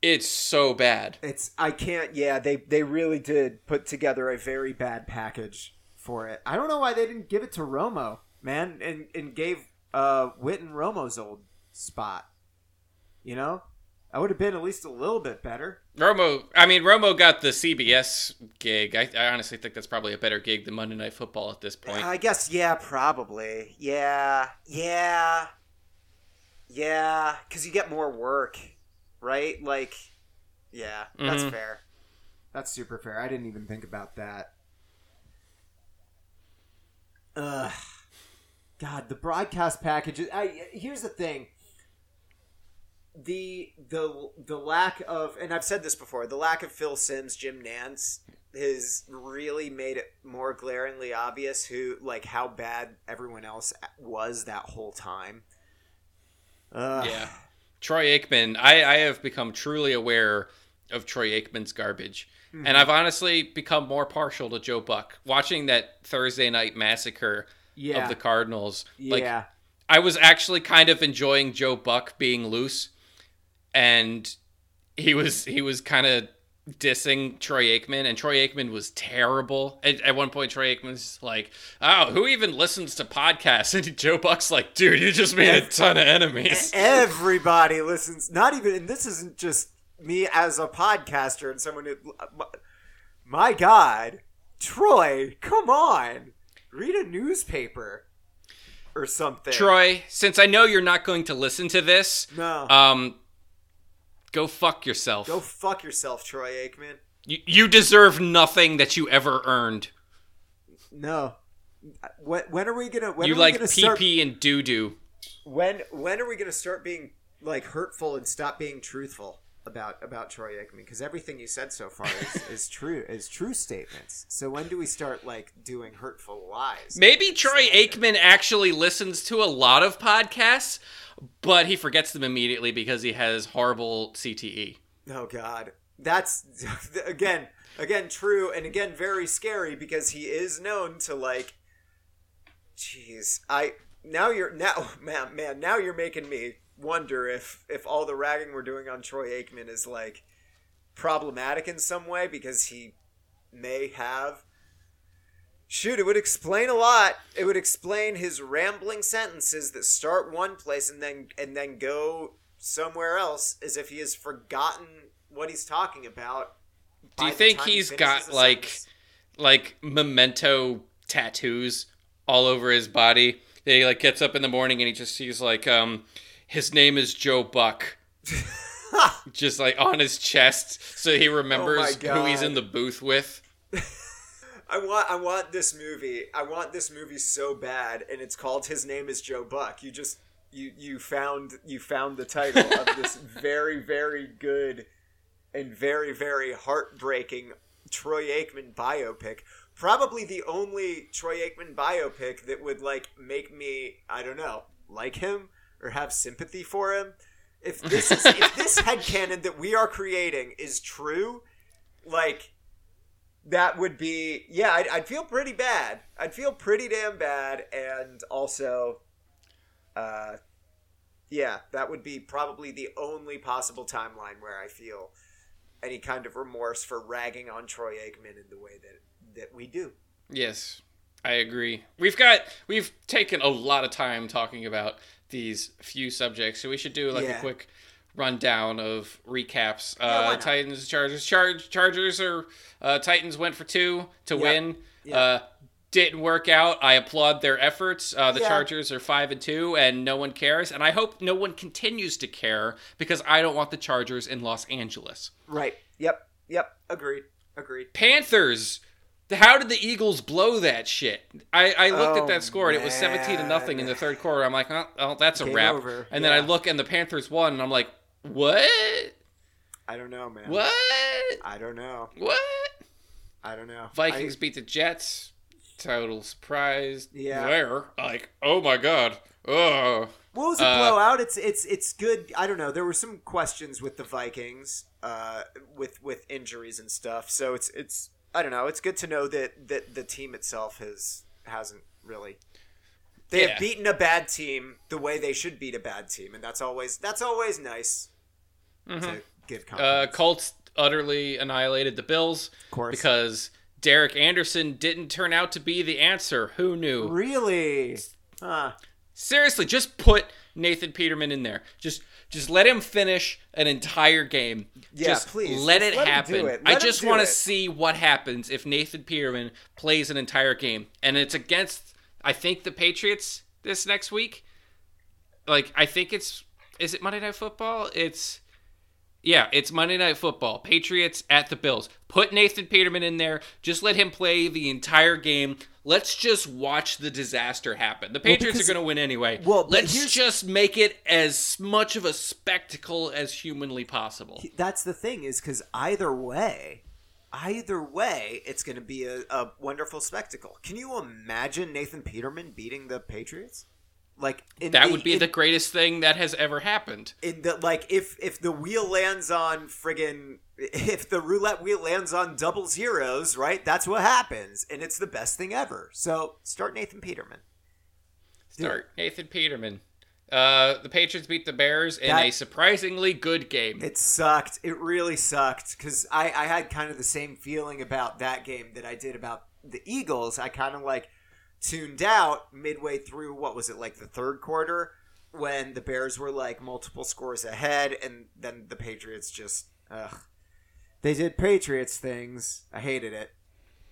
it's so bad it's I can't yeah, they they really did put together a very bad package for it. I don't know why they didn't give it to Romo, man, and and gave uh Witten Romo's old spot. You know? I would have been at least a little bit better. romo i mean romo got the cbs gig I, I honestly think that's probably a better gig than monday night football at this point I guess yeah, probably. Yeah, yeah, yeah. Because you get more work, right? Like, yeah, that's Mhm. fair. That's super fair. I didn't even think about that. Ugh. God, the broadcast packages. I here's the thing. The the the lack of and I've said this before, the lack of Phil Simms, Jim Nantz has really made it more glaringly obvious who like how bad everyone else was that whole time. Ugh. yeah troy aikman I, I have become truly aware of troy aikman's garbage Mm-hmm. and i've honestly become more partial to joe buck watching that thursday night massacre Yeah. of the cardinals like yeah. I was actually kind of enjoying Joe Buck being loose, and he was he was kind of dissing Troy Aikman, and Troy Aikman was terrible. At, at one point, Troy Aikman's like, "Oh, who even listens to podcasts?" And Joe Buck's like, "Dude, you just made a ton of enemies." Everybody listens. Not even and this isn't just me as a podcaster and someone who, my God, Troy, come on, read a newspaper or something. Troy, since I know you're not going to listen to this, no, um, go fuck yourself. go fuck yourself, Troy Aikman. you, you deserve nothing that you ever earned. No. When, when are we gonna? When you are like we gonna pee start? pee and doo doo. When when are we gonna start being like hurtful and stop being truthful about about Troy Aikman? Because everything you said so far is, is true is true statements. So when do we start like doing hurtful lies? Maybe Troy Aikman actually listens to a lot of podcasts, but he forgets them immediately because he has horrible. CTE. Oh God, that's again again true and again very scary because he is known to like. Jeez, I now you're now man man now you're making me wonder if if all the ragging we're doing on Troy Aikman is like problematic in some way because he may have. Shoot, it would explain a lot. It would explain his rambling sentences that start one place and then and then go somewhere else as if he has forgotten what he's talking about. Do you think he he's finishes got like sentence. like memento tattoos all over his body? That he like gets up in the morning and he just sees like um his name is Joe Buck. just like on his chest so he remembers who he's in the booth with. I want I want this movie. I want this movie so bad and it's called His Name is Joe Buck. You just you you found you found the title of this very very good and very very heartbreaking Troy Aikman biopic. Probably the only Troy Aikman biopic that would like make me, I don't know, like him or have sympathy for him. If this is if this headcanon that we are creating is true, like that would be yeah I'd, I'd feel pretty bad. I'd feel pretty damn bad. And also uh yeah that would be probably the only possible timeline where i feel any kind of remorse for ragging on troy aikman in the way that that we do. Yes, I agree. We've got we've taken a lot of time talking about these few subjects, so we should do like a quick rundown of recaps. Uh, not? Titans, Chargers, Charge, Chargers or uh, Titans went for two to Yep. win. Yeah. Uh, didn't work out. I applaud their efforts. Uh, the Yeah. Chargers are five and two, and no one cares. And I hope no one continues to care because I don't want the Chargers in Los Angeles. right yep yep agreed agreed Panthers. How did the Eagles blow that shit? I, I looked Oh, at that score and it was seventeen to nothing in the third quarter. I'm like, oh, oh that's a Game wrap. over. And then I look and the Panthers won, and I'm like, what? i don't know man What? i don't know What? i don't know Vikings beat the Jets. Total surprise. Yeah. Where? Like, oh my god. Oh. What was a Uh, blowout? It's it's it's good. I don't know. There were some questions with the Vikings, uh, with with injuries and stuff. So it's it's I don't know. It's good to know that that the team itself has hasn't really. They Yeah. have beaten a bad team the way they should beat a bad team, and that's always that's always nice to give Uh, compliments. Colts utterly annihilated the Bills course. because Derek Anderson didn't turn out to be the answer. Who knew? really, huh. Seriously, just put Nathan Peterman in there. Just just let him finish an entire game. Yeah, just please. Let Just it let happen. it. I just want to see what happens if Nathan Peterman plays an entire game. And it's against I think the Patriots this next week. Like I think it's is it Monday Night Football? It's yeah, it's Monday Night Football. Patriots at the Bills. Put Nathan Peterman in there. Just let him play the entire game. Let's just watch the disaster happen. The Patriots because- are going to win anyway. Well, let's just make it as much of a spectacle as humanly possible. that's the thing is because either way either way it's going to be a, a wonderful spectacle can you imagine nathan peterman beating the patriots like in That the- would be in, the greatest thing that has ever happened. in the like if if the wheel lands on friggin if the roulette wheel lands on double zeros right that's what happens and it's the best thing ever so start nathan peterman Start Nathan Peterman. Uh, the Patriots beat the Bears in That- a surprisingly good game. It sucked. It really sucked because I, I had kind of the same feeling about that game that I did about the Eagles. I kind of like tuned out midway through, what was it, like the third quarter when the Bears were like multiple scores ahead and then the Patriots just, ugh. They did Patriots things. I hated it.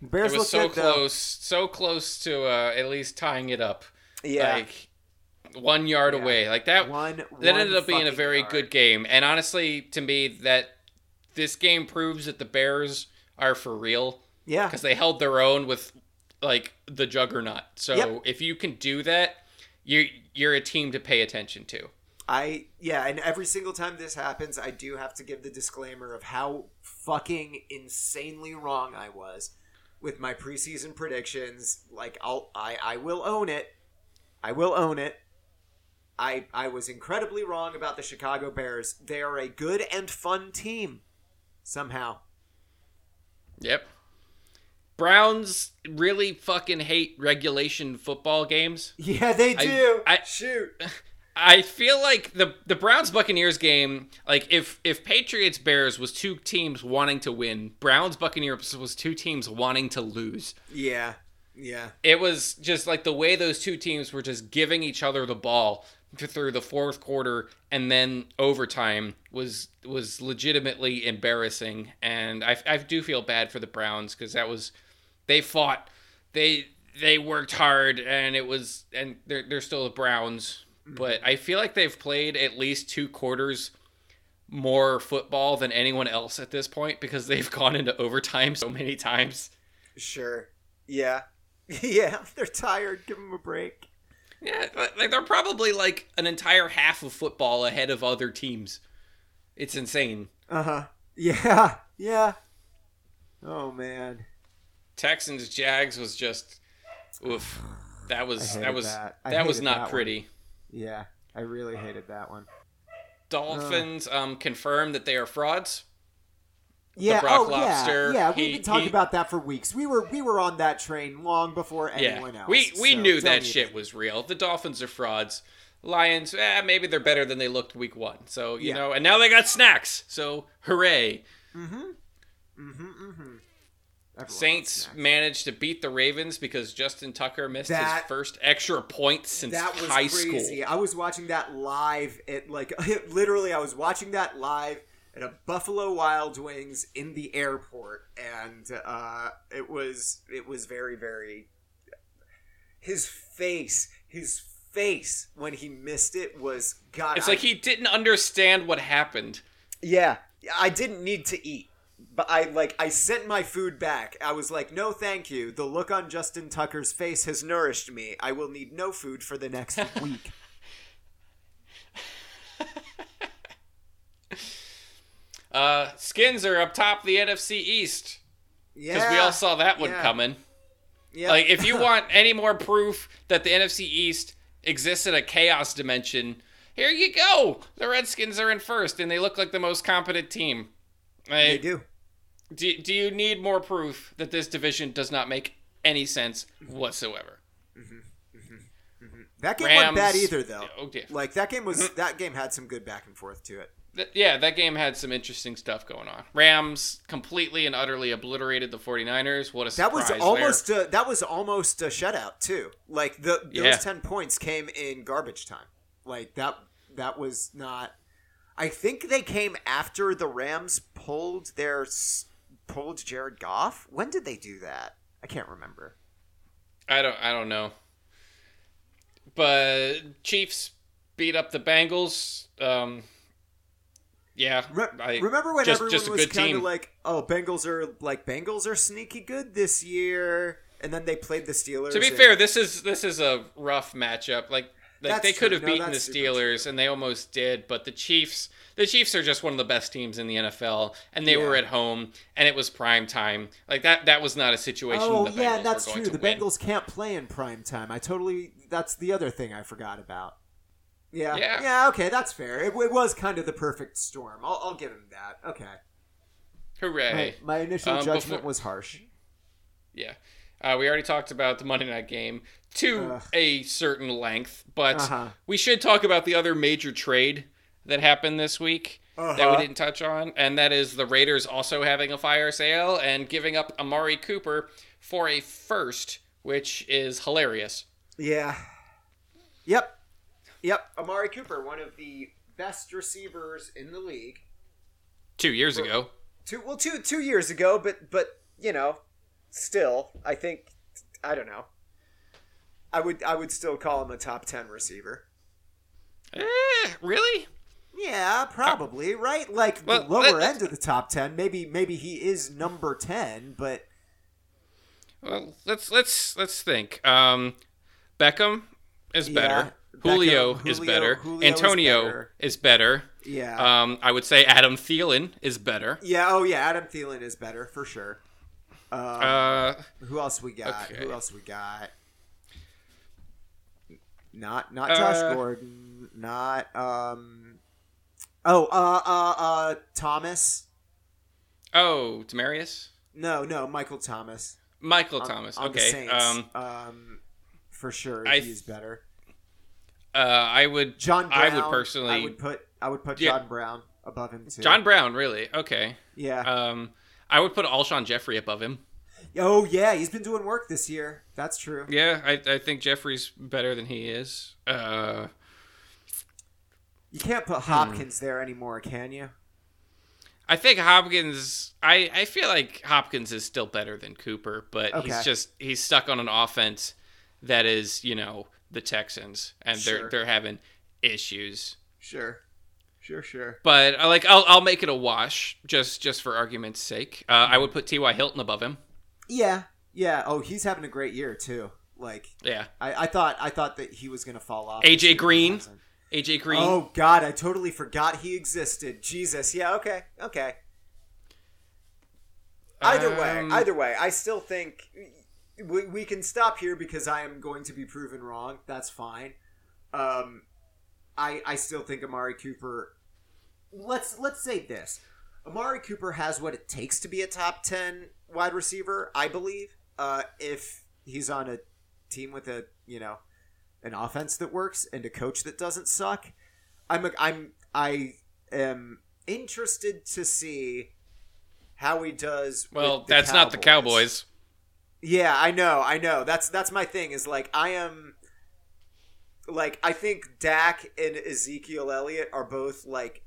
The Bears It was looked so good, though. close, so close to uh, at least tying it up. Yeah. Like one yard Yeah. away. Like that. One. that one ended up being a very yard. good game. And honestly, to me, that this game proves that the Bears are for real Yeah. because they held their own with like the juggernaut. So Yep. if you can do that, you you're a team to pay attention to. I yeah, and every single time this happens, I do have to give the disclaimer of how fucking insanely wrong I was with my preseason predictions. Like I'll I I will own it. I will own it. I I was incredibly wrong about the Chicago Bears. They are a good and fun team somehow. Yep. Browns really fucking hate regulation football games. Yeah, they I- do. I- Shoot. I feel like the the Browns Buccaneers game, like if if Patriots Bears was two teams wanting to win, Browns Buccaneers was two teams wanting to lose. Yeah. Yeah. It was just like the way those two teams were just giving each other the ball through the fourth quarter and then overtime was was legitimately embarrassing and I, I do feel bad for the Browns because that was they fought they they worked hard and it was and they're, they're still the Browns mm-hmm. but I feel like they've played at least two quarters more football than anyone else at this point because they've gone into overtime so many times. Sure. Yeah. yeah, they're tired. Give them a break. Yeah, like they're probably like an entire half of football ahead of other teams. It's insane. Uh huh. Yeah. Yeah. Oh man. Texans Jags was just oof. That was that was that. that, was not that pretty. Yeah, I really hated that one. Dolphins um confirmed that they are frauds. Yeah. Oh Lobster, yeah. Yeah. We've been talking he- about that for weeks. We were we were on that train long before Yeah, anyone else. we we so knew that shit was real. The Dolphins are frauds. Lions, eh, maybe they're better than they looked week one. So you Yeah. know, and now they got snacks. So hooray! Mm-hmm, mm-hmm, mm-hmm. Everyone Saints managed to beat the Ravens because Justin Tucker missed That- his first extra point since that was high crazy. school. I was watching that live. It like literally, I was watching that live at a Buffalo Wild Wings in the airport, and uh, it was it was very very. His face, his face when he missed it was God. It's I- like he didn't understand what happened. Yeah, I didn't need to eat. But I like I sent my food back. I was like, "No, thank you. The look on Justin Tucker's face has nourished me. I will need no food for the next week." Uh, Skins are up top the NFC East Yeah. because we all saw that one yeah. coming. Yeah. Like, if you want any more proof that the NFC East exists in a chaos dimension, here you go. The Redskins are in first, and they look like the most competent team. they do. do, do you need more proof that this division does not make any sense whatsoever? Mm-hmm. Mm-hmm. Mm-hmm. That game Rams. wasn't bad either, though. Oh. Like that game was that game had some good back and forth to it. Th- yeah, that game had some interesting stuff going on. Rams completely and utterly obliterated the 49ers. What a That surprise was almost a, that was almost a shutout too. Like the those Yeah. ten points came in garbage time. Like that that was not. I think they came after the Rams pulled their pulled Jared Goff. When did they do that? I can't remember. I don't I don't know. But Chiefs beat up the Bengals. Um yeah, Re- I- remember when just, everyone just was kind of like, "Oh, Bengals are like Bengals are sneaky good this year," and then they played the Steelers. to be and- fair, this is this is a rough matchup. Like like they could have No, beaten the Steelers and they almost did, but the Chiefs the Chiefs are just one of the best teams in the NFL and they were at home and it was prime time. Like that that was not a situation Oh the yeah, Bengals that's true. The win. Bengals can't play in prime time. I totally. That's the other thing I forgot about. Yeah. Yeah. Okay, that's fair. It, it was kind of the perfect storm. I'll, I'll give him that. Okay. Hooray. My, my initial Um, judgment before- was harsh. Yeah. Uh, we already talked about the Monday night game to Ugh. a certain length, but Uh-huh. we should talk about the other major trade that happened this week that Uh-huh. we didn't touch on, and that is the Raiders also having a fire sale and giving up Amari Cooper for a first, which is hilarious. Yeah. Yep. Yep. Amari Cooper, one of the best receivers in the league. two years ago. Two well, two two years ago, but but you know, still, I think I don't know. I would I would still call him a top ten receiver. Eh, really? Yeah, probably right. Like Well, the lower end of the top ten. Maybe maybe he is number ten, but Well, let's let's let's think. Um, Beckham is Yeah, better. Julio, is better. Julio is Antonio better. is better. yeah, Um, I would say Adam Thielen is better. yeah. Oh yeah, Adam Thielen is better for sure. Um, Uh, who else we got? okay. Who else we got? Not not Josh Uh, Gordon. Not um. Oh, uh, uh, uh, Thomas. oh, Demaryius, No, no, Michael Thomas. Michael on- Thomas. on okay. Um, um, for sure, I- he's better. Uh, I would. John Brown. I would personally. I would put. I would put Yeah. John Brown above him too. John Brown, really? Okay. Yeah. Um, I would put Alshon Jeffery above him. oh yeah, he's been doing work this year. That's true. Yeah, I, I think Jeffery's better than he is. Uh, You can't Hmm. put Hopkins there anymore, can you? I think Hopkins. I, I feel like Hopkins is still better than Cooper, but Okay. he's just he's stuck on an offense that is you know the Texans, and Sure. they're they're having issues. Sure. Sure, sure. But I like I'll I'll make it a wash just just for argument's sake. Uh, I would put T. Y. Hilton above him. Yeah. Yeah. Oh, he's having a great year too. Like Yeah, I, I thought I thought that he was gonna fall off. AJ this year, but he Green? AJ Green. Oh God, I totally forgot he existed. Jesus. Yeah. Okay. Okay. Either way, Um, either way, I still think we, we can stop here because I am going to be proven wrong. That's fine. Um, I I still think Amari Cooper. Let's let's say this: Amari Cooper has what it takes to be a top ten wide receiver. I believe. Uh, if he's on a team with a you know an offense that works and a coach that doesn't suck, I'm a, I'm I am interested to see how he does. well, that's not the Cowboys. Yeah, I know, I know. That's that's my thing. Is like I am. Like I think Dak and Ezekiel Elliott are both like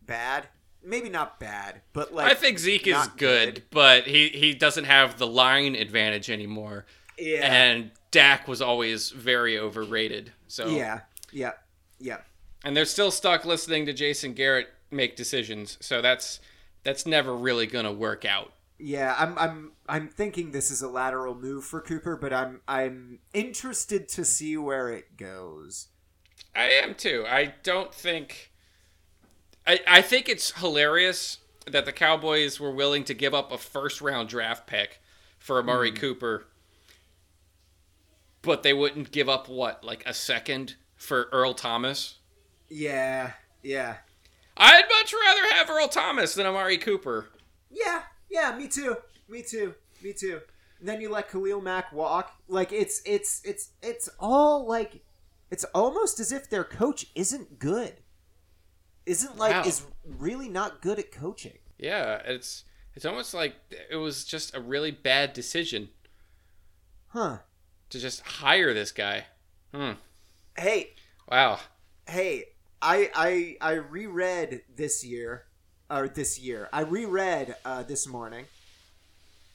bad. Maybe not bad, but like I think Zeke is good, good. but he he doesn't have the line advantage anymore. yeah, And Dak was always very overrated. So yeah, yeah, yeah. and they're still stuck listening to Jason Garrett make decisions. So that's that's never really gonna work out. Yeah, I'm I'm I'm thinking this is a lateral move for Cooper, but I'm I'm interested to see where it goes. I am too. I don't think. I I think it's hilarious that the Cowboys were willing to give up a first round draft pick for Amari hmm. Cooper, but they wouldn't give up what like a second for Earl Thomas. Yeah, yeah. I'd much rather have Earl Thomas than Amari Cooper. Yeah, yeah, me too. Me too. Me too. And then you let Khalil Mack walk. Like it's it's it's it's all like it's almost as if their coach isn't good. Isn't like Wow. is really not good at coaching. Yeah, it's it's almost like it was just a really bad decision Huh. to just hire this guy. Hmm. Hey, Wow. hey, I I I reread this year or this year. I reread uh, this morning.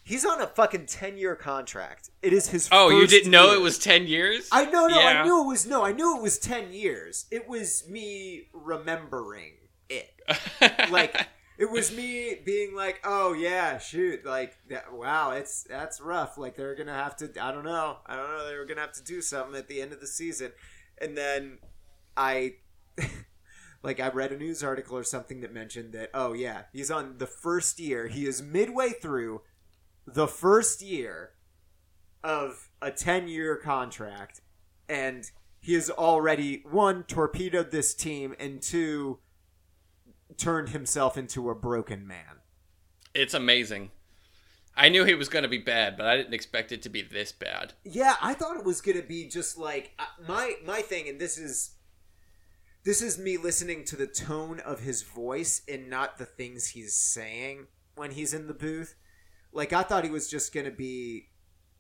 He's on a fucking ten year contract. It is his. Oh, you didn't know year. it was ten years? I know, no, Yeah. I knew it was no, I knew it was ten years. It was me remembering it. Like it was me being like, oh yeah, shoot, like that, wow, it's that's rough. Like they're gonna have to, I don't know, I don't know, they were gonna have to do something at the end of the season, and then I. Like I read a news article or something that mentioned that oh yeah he's on the first year he is midway through the first year of a 10 year contract and he has already one torpedoed this team and two turned himself into a broken man It's amazing. I knew he was going to be bad, but I didn't expect it to be this bad. yeah i thought it was gonna be just like uh, my my thing and this is this is me listening to the tone of his voice and not the things he's saying when he's in the booth like i thought he was just gonna be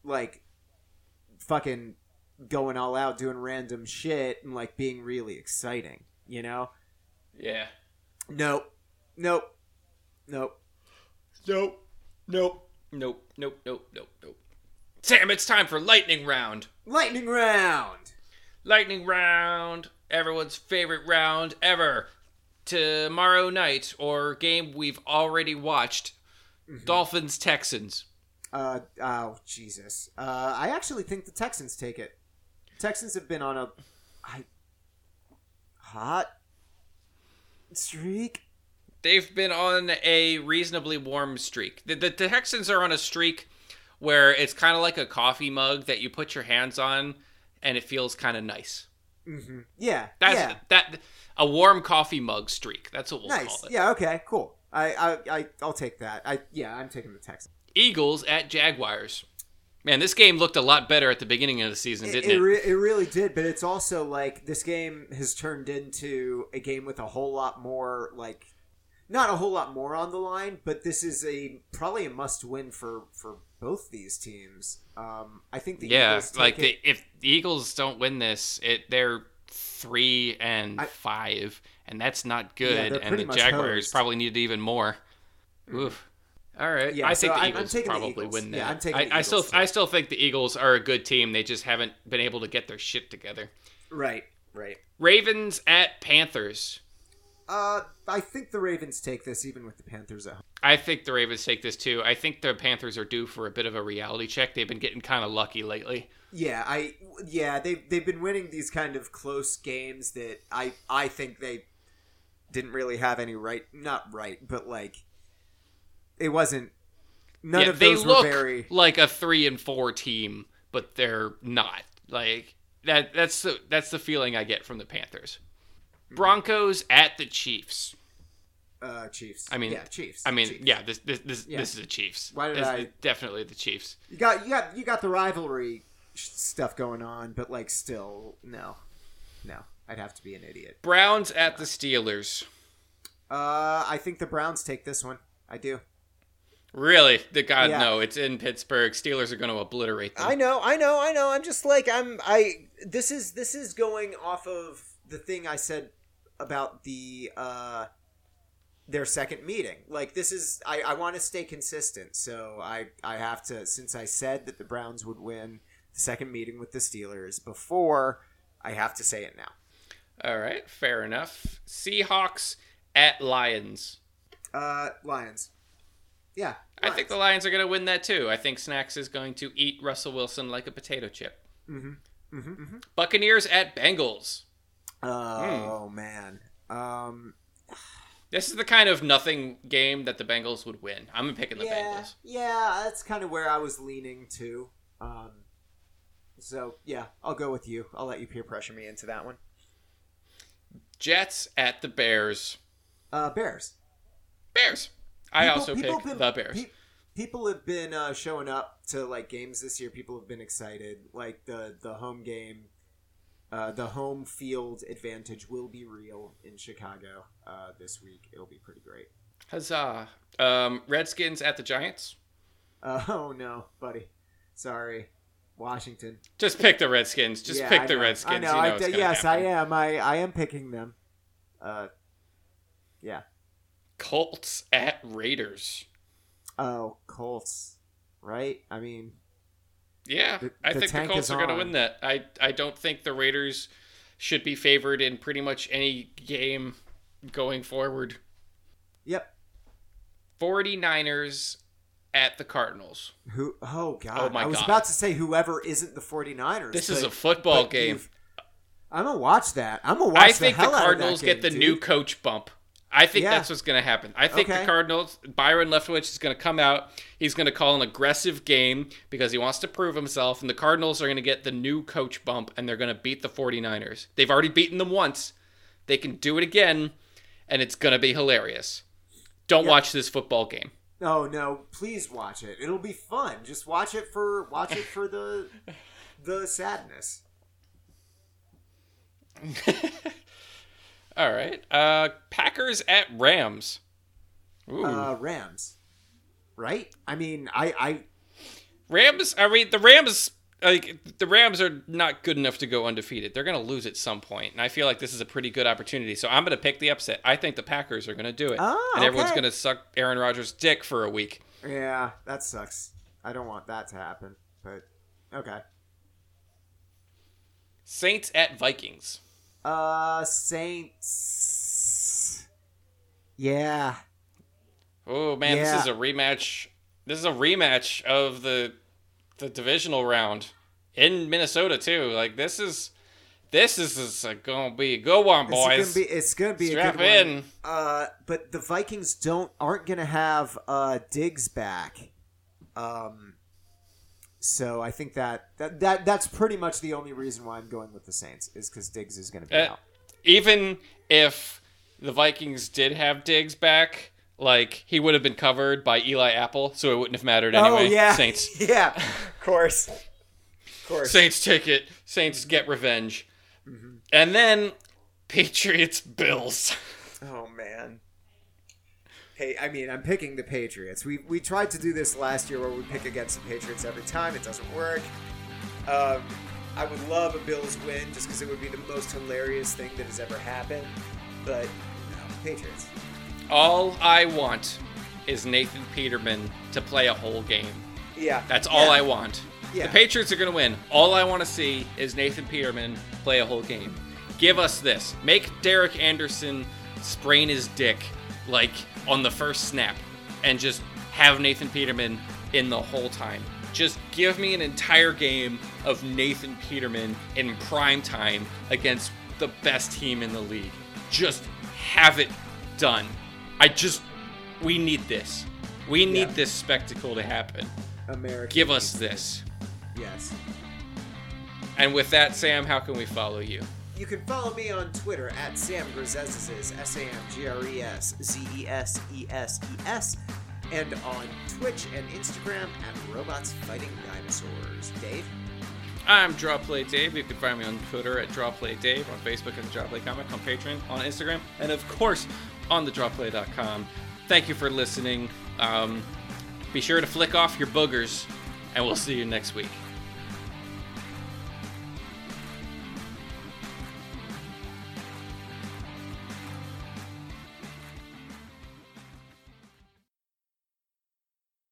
like fucking going all out doing random shit and like being really exciting you know Yeah. Nope. Nope. Nope. Nope. Nope. Nope. Nope. Nope. Nope. Nope. Sam, it's time for lightning round. Lightning round. Lightning round. Everyone's favorite round ever. Tomorrow night, or game we've already watched. Dolphins Texans. Uh oh Jesus. Uh, I actually think the Texans take it. Texans have been on a, I, hot streak. They've been on a reasonably warm streak. The, the, the Texans are on a streak where it's kind of like a coffee mug that you put your hands on and it feels kind of nice. Mm-hmm. Yeah. That's yeah. that a warm coffee mug streak. That's what we'll Nice. call it. Yeah. Okay. Cool. I, I I I'll take that. I yeah. I'm taking the Texans. Eagles at Jaguars. Man, this game looked a lot better at the beginning of the season, didn't it, it? re- it really did, but it's also like this game has turned into a game with a whole lot more like not a whole lot more on the line, but this is a probably a must win for for both these teams. Um, I think the yeah, Eagles like it- the, if the Eagles don't win this, it they're three and I- five, and that's not good. they're and the Jaguars hosed. probably need even more. Oof. All right, Yeah, I so think the Eagles taking the probably Eagles. win that. Yeah, I'm taking I, I still, too. I still think the Eagles are a good team. They just haven't been able to get their shit together. right, right. Ravens at Panthers. Uh, I think the Ravens take this even with the Panthers at home. I think the Ravens take this too. I think the Panthers are due for a bit of a reality check. They've been getting kind of lucky lately. Yeah, I yeah they they've been winning these kind of close games that I I think they didn't really have any right not right but like it wasn't none yeah, of those look were very like a three and four team, but they're not. Like that. That's the that's the feeling I get from the Panthers. Broncos at the Chiefs. uh Chiefs. I mean, yeah, Chiefs. I mean, Chiefs. yeah, this this this, Yeah. this is the Chiefs. Why did This I- definitely the Chiefs. You got you got you got the rivalry stuff going on, but like still no. No. I'd have to be an idiot. Browns at the Steelers. Uh I think the Browns take this one. I do. Really? The God Yeah. no, it's in Pittsburgh. Steelers are going to obliterate them. I know, I know, I know. I'm just like I'm I this is this is going off of the thing I said about the uh their second meeting. Like this is I, I want to stay consistent. So I I have to since I said that the Browns would win the second meeting with the Steelers before, I have to say it now. All right, fair enough. Seahawks at Lions. Uh Lions. Yeah. I think the Lions are going to win that too. I think Snacks is going to eat Russell Wilson like a potato chip. Mm-hmm. Mm-hmm. Buccaneers at Bengals. Oh man. Um This is the kind of nothing game that the Bengals would win. I'm picking the yeah, Bengals. Yeah, that's kind of where I was leaning to. Um, so yeah, I'll go with you. I'll let you peer pressure me into that one. Jets at the Bears. Uh, Bears. Bears. I People- also people pick been- the Bears. pe- people have been uh, showing up to like games this year. People have been excited. Like the the home game, uh, the home field advantage will be real in Chicago uh, this week. It'll be pretty great. Huzzah. Um, Redskins at the Giants. Uh, oh no, buddy. Sorry, Washington. Just pick the Redskins. Just Yeah, pick the. Redskins. I know. You know I, gonna yes, I am. I I am picking them. Uh, yeah. Colts at Raiders. Oh, Colts. Right? I mean, Yeah, The- I the think the Colts are going to win that. I I don't think the Raiders should be favored in pretty much any game going forward. yep. 49ers at the Cardinals. Who? Oh God! Oh, my I was God. about to say whoever isn't the 49ers. This is a football game. I'm gonna watch that. I'm gonna watch I the think the hell out of that Cardinals get the game, new coach bump. I think Yeah. that's what's going to happen. I think Okay. the Cardinals, Byron Leftwich is going to come out. He's going to call an aggressive game because he wants to prove himself. And the Cardinals are going to get the new coach bump and they're going to beat the 49ers. They've already beaten them once. They can do it again, and it's going to be hilarious. Don't Yeah. watch this football game. Oh no! Please watch it. It'll be fun. Just watch it for watch it for the the sadness. All right. Uh, Packers at Rams. Ooh. Uh, Rams. Right? I mean, I I Rams. I mean, the Rams like the Rams are not good enough to go undefeated. They're going to lose at some point, and I feel like this is a pretty good opportunity. So I'm going to pick the upset. I think the Packers are going to do it, Ah, and everyone's going to suck Aaron Rodgers' dick for a week. Yeah, that sucks. I don't want that to happen, but okay. Saints at Vikings. Uh, Saints. Yeah. Oh man, Yeah. this is a rematch. This is a rematch of the the divisional round in Minnesota too. Like this is this is, is gonna be a good one, It's boys. gonna be. It's gonna be Strap a good in. one. Uh, but the Vikings don't aren't gonna have uh Diggs back. Um. So I think that, that that that's pretty much the only reason why I'm going with the Saints is because Diggs is gonna be Uh, out. Even if the Vikings did have Diggs back, like he would have been covered by Eli Apple, so it wouldn't have mattered anyway. oh yeah, Saints. yeah, of course, of course. Saints take it. Saints get revenge. And then Patriots Bills. Oh man. Hey, I mean, I'm picking the Patriots. We we tried to do this last year where we pick against the Patriots every time. It doesn't work. Um, I would love a Bills win just because it would be the most hilarious thing that has ever happened. But no, Patriots. All I want is Nathan Peterman to play a whole game. Yeah, That's all Yeah. I want. Yeah. The Patriots are going to win. All I want to see is Nathan Peterman play a whole game. Give us this. Make Derek Anderson sprain his dick like on the first snap and just have Nathan Peterman in the whole time. Just give me an entire game of Nathan Peterman in prime time against the best team in the league. Just have it done. I just we need this. We need Yeah. this spectacle to happen. America. Give us this. Yes. And with that, Sam, how can we follow you? You can follow me on Twitter at Sam Gresses, S A M G R E S Z E S E S E S, and on Twitch and Instagram at Robots Fighting Dinosaurs. Dave? I'm Drawplay Dave. You can find me on Twitter at Drawplay Dave, on Facebook at Drawplay Comic, on Patreon, on Instagram, and of course on thedrawplay.com. Thank you for listening. Um, be sure to flick off your boogers, and we'll see you next week.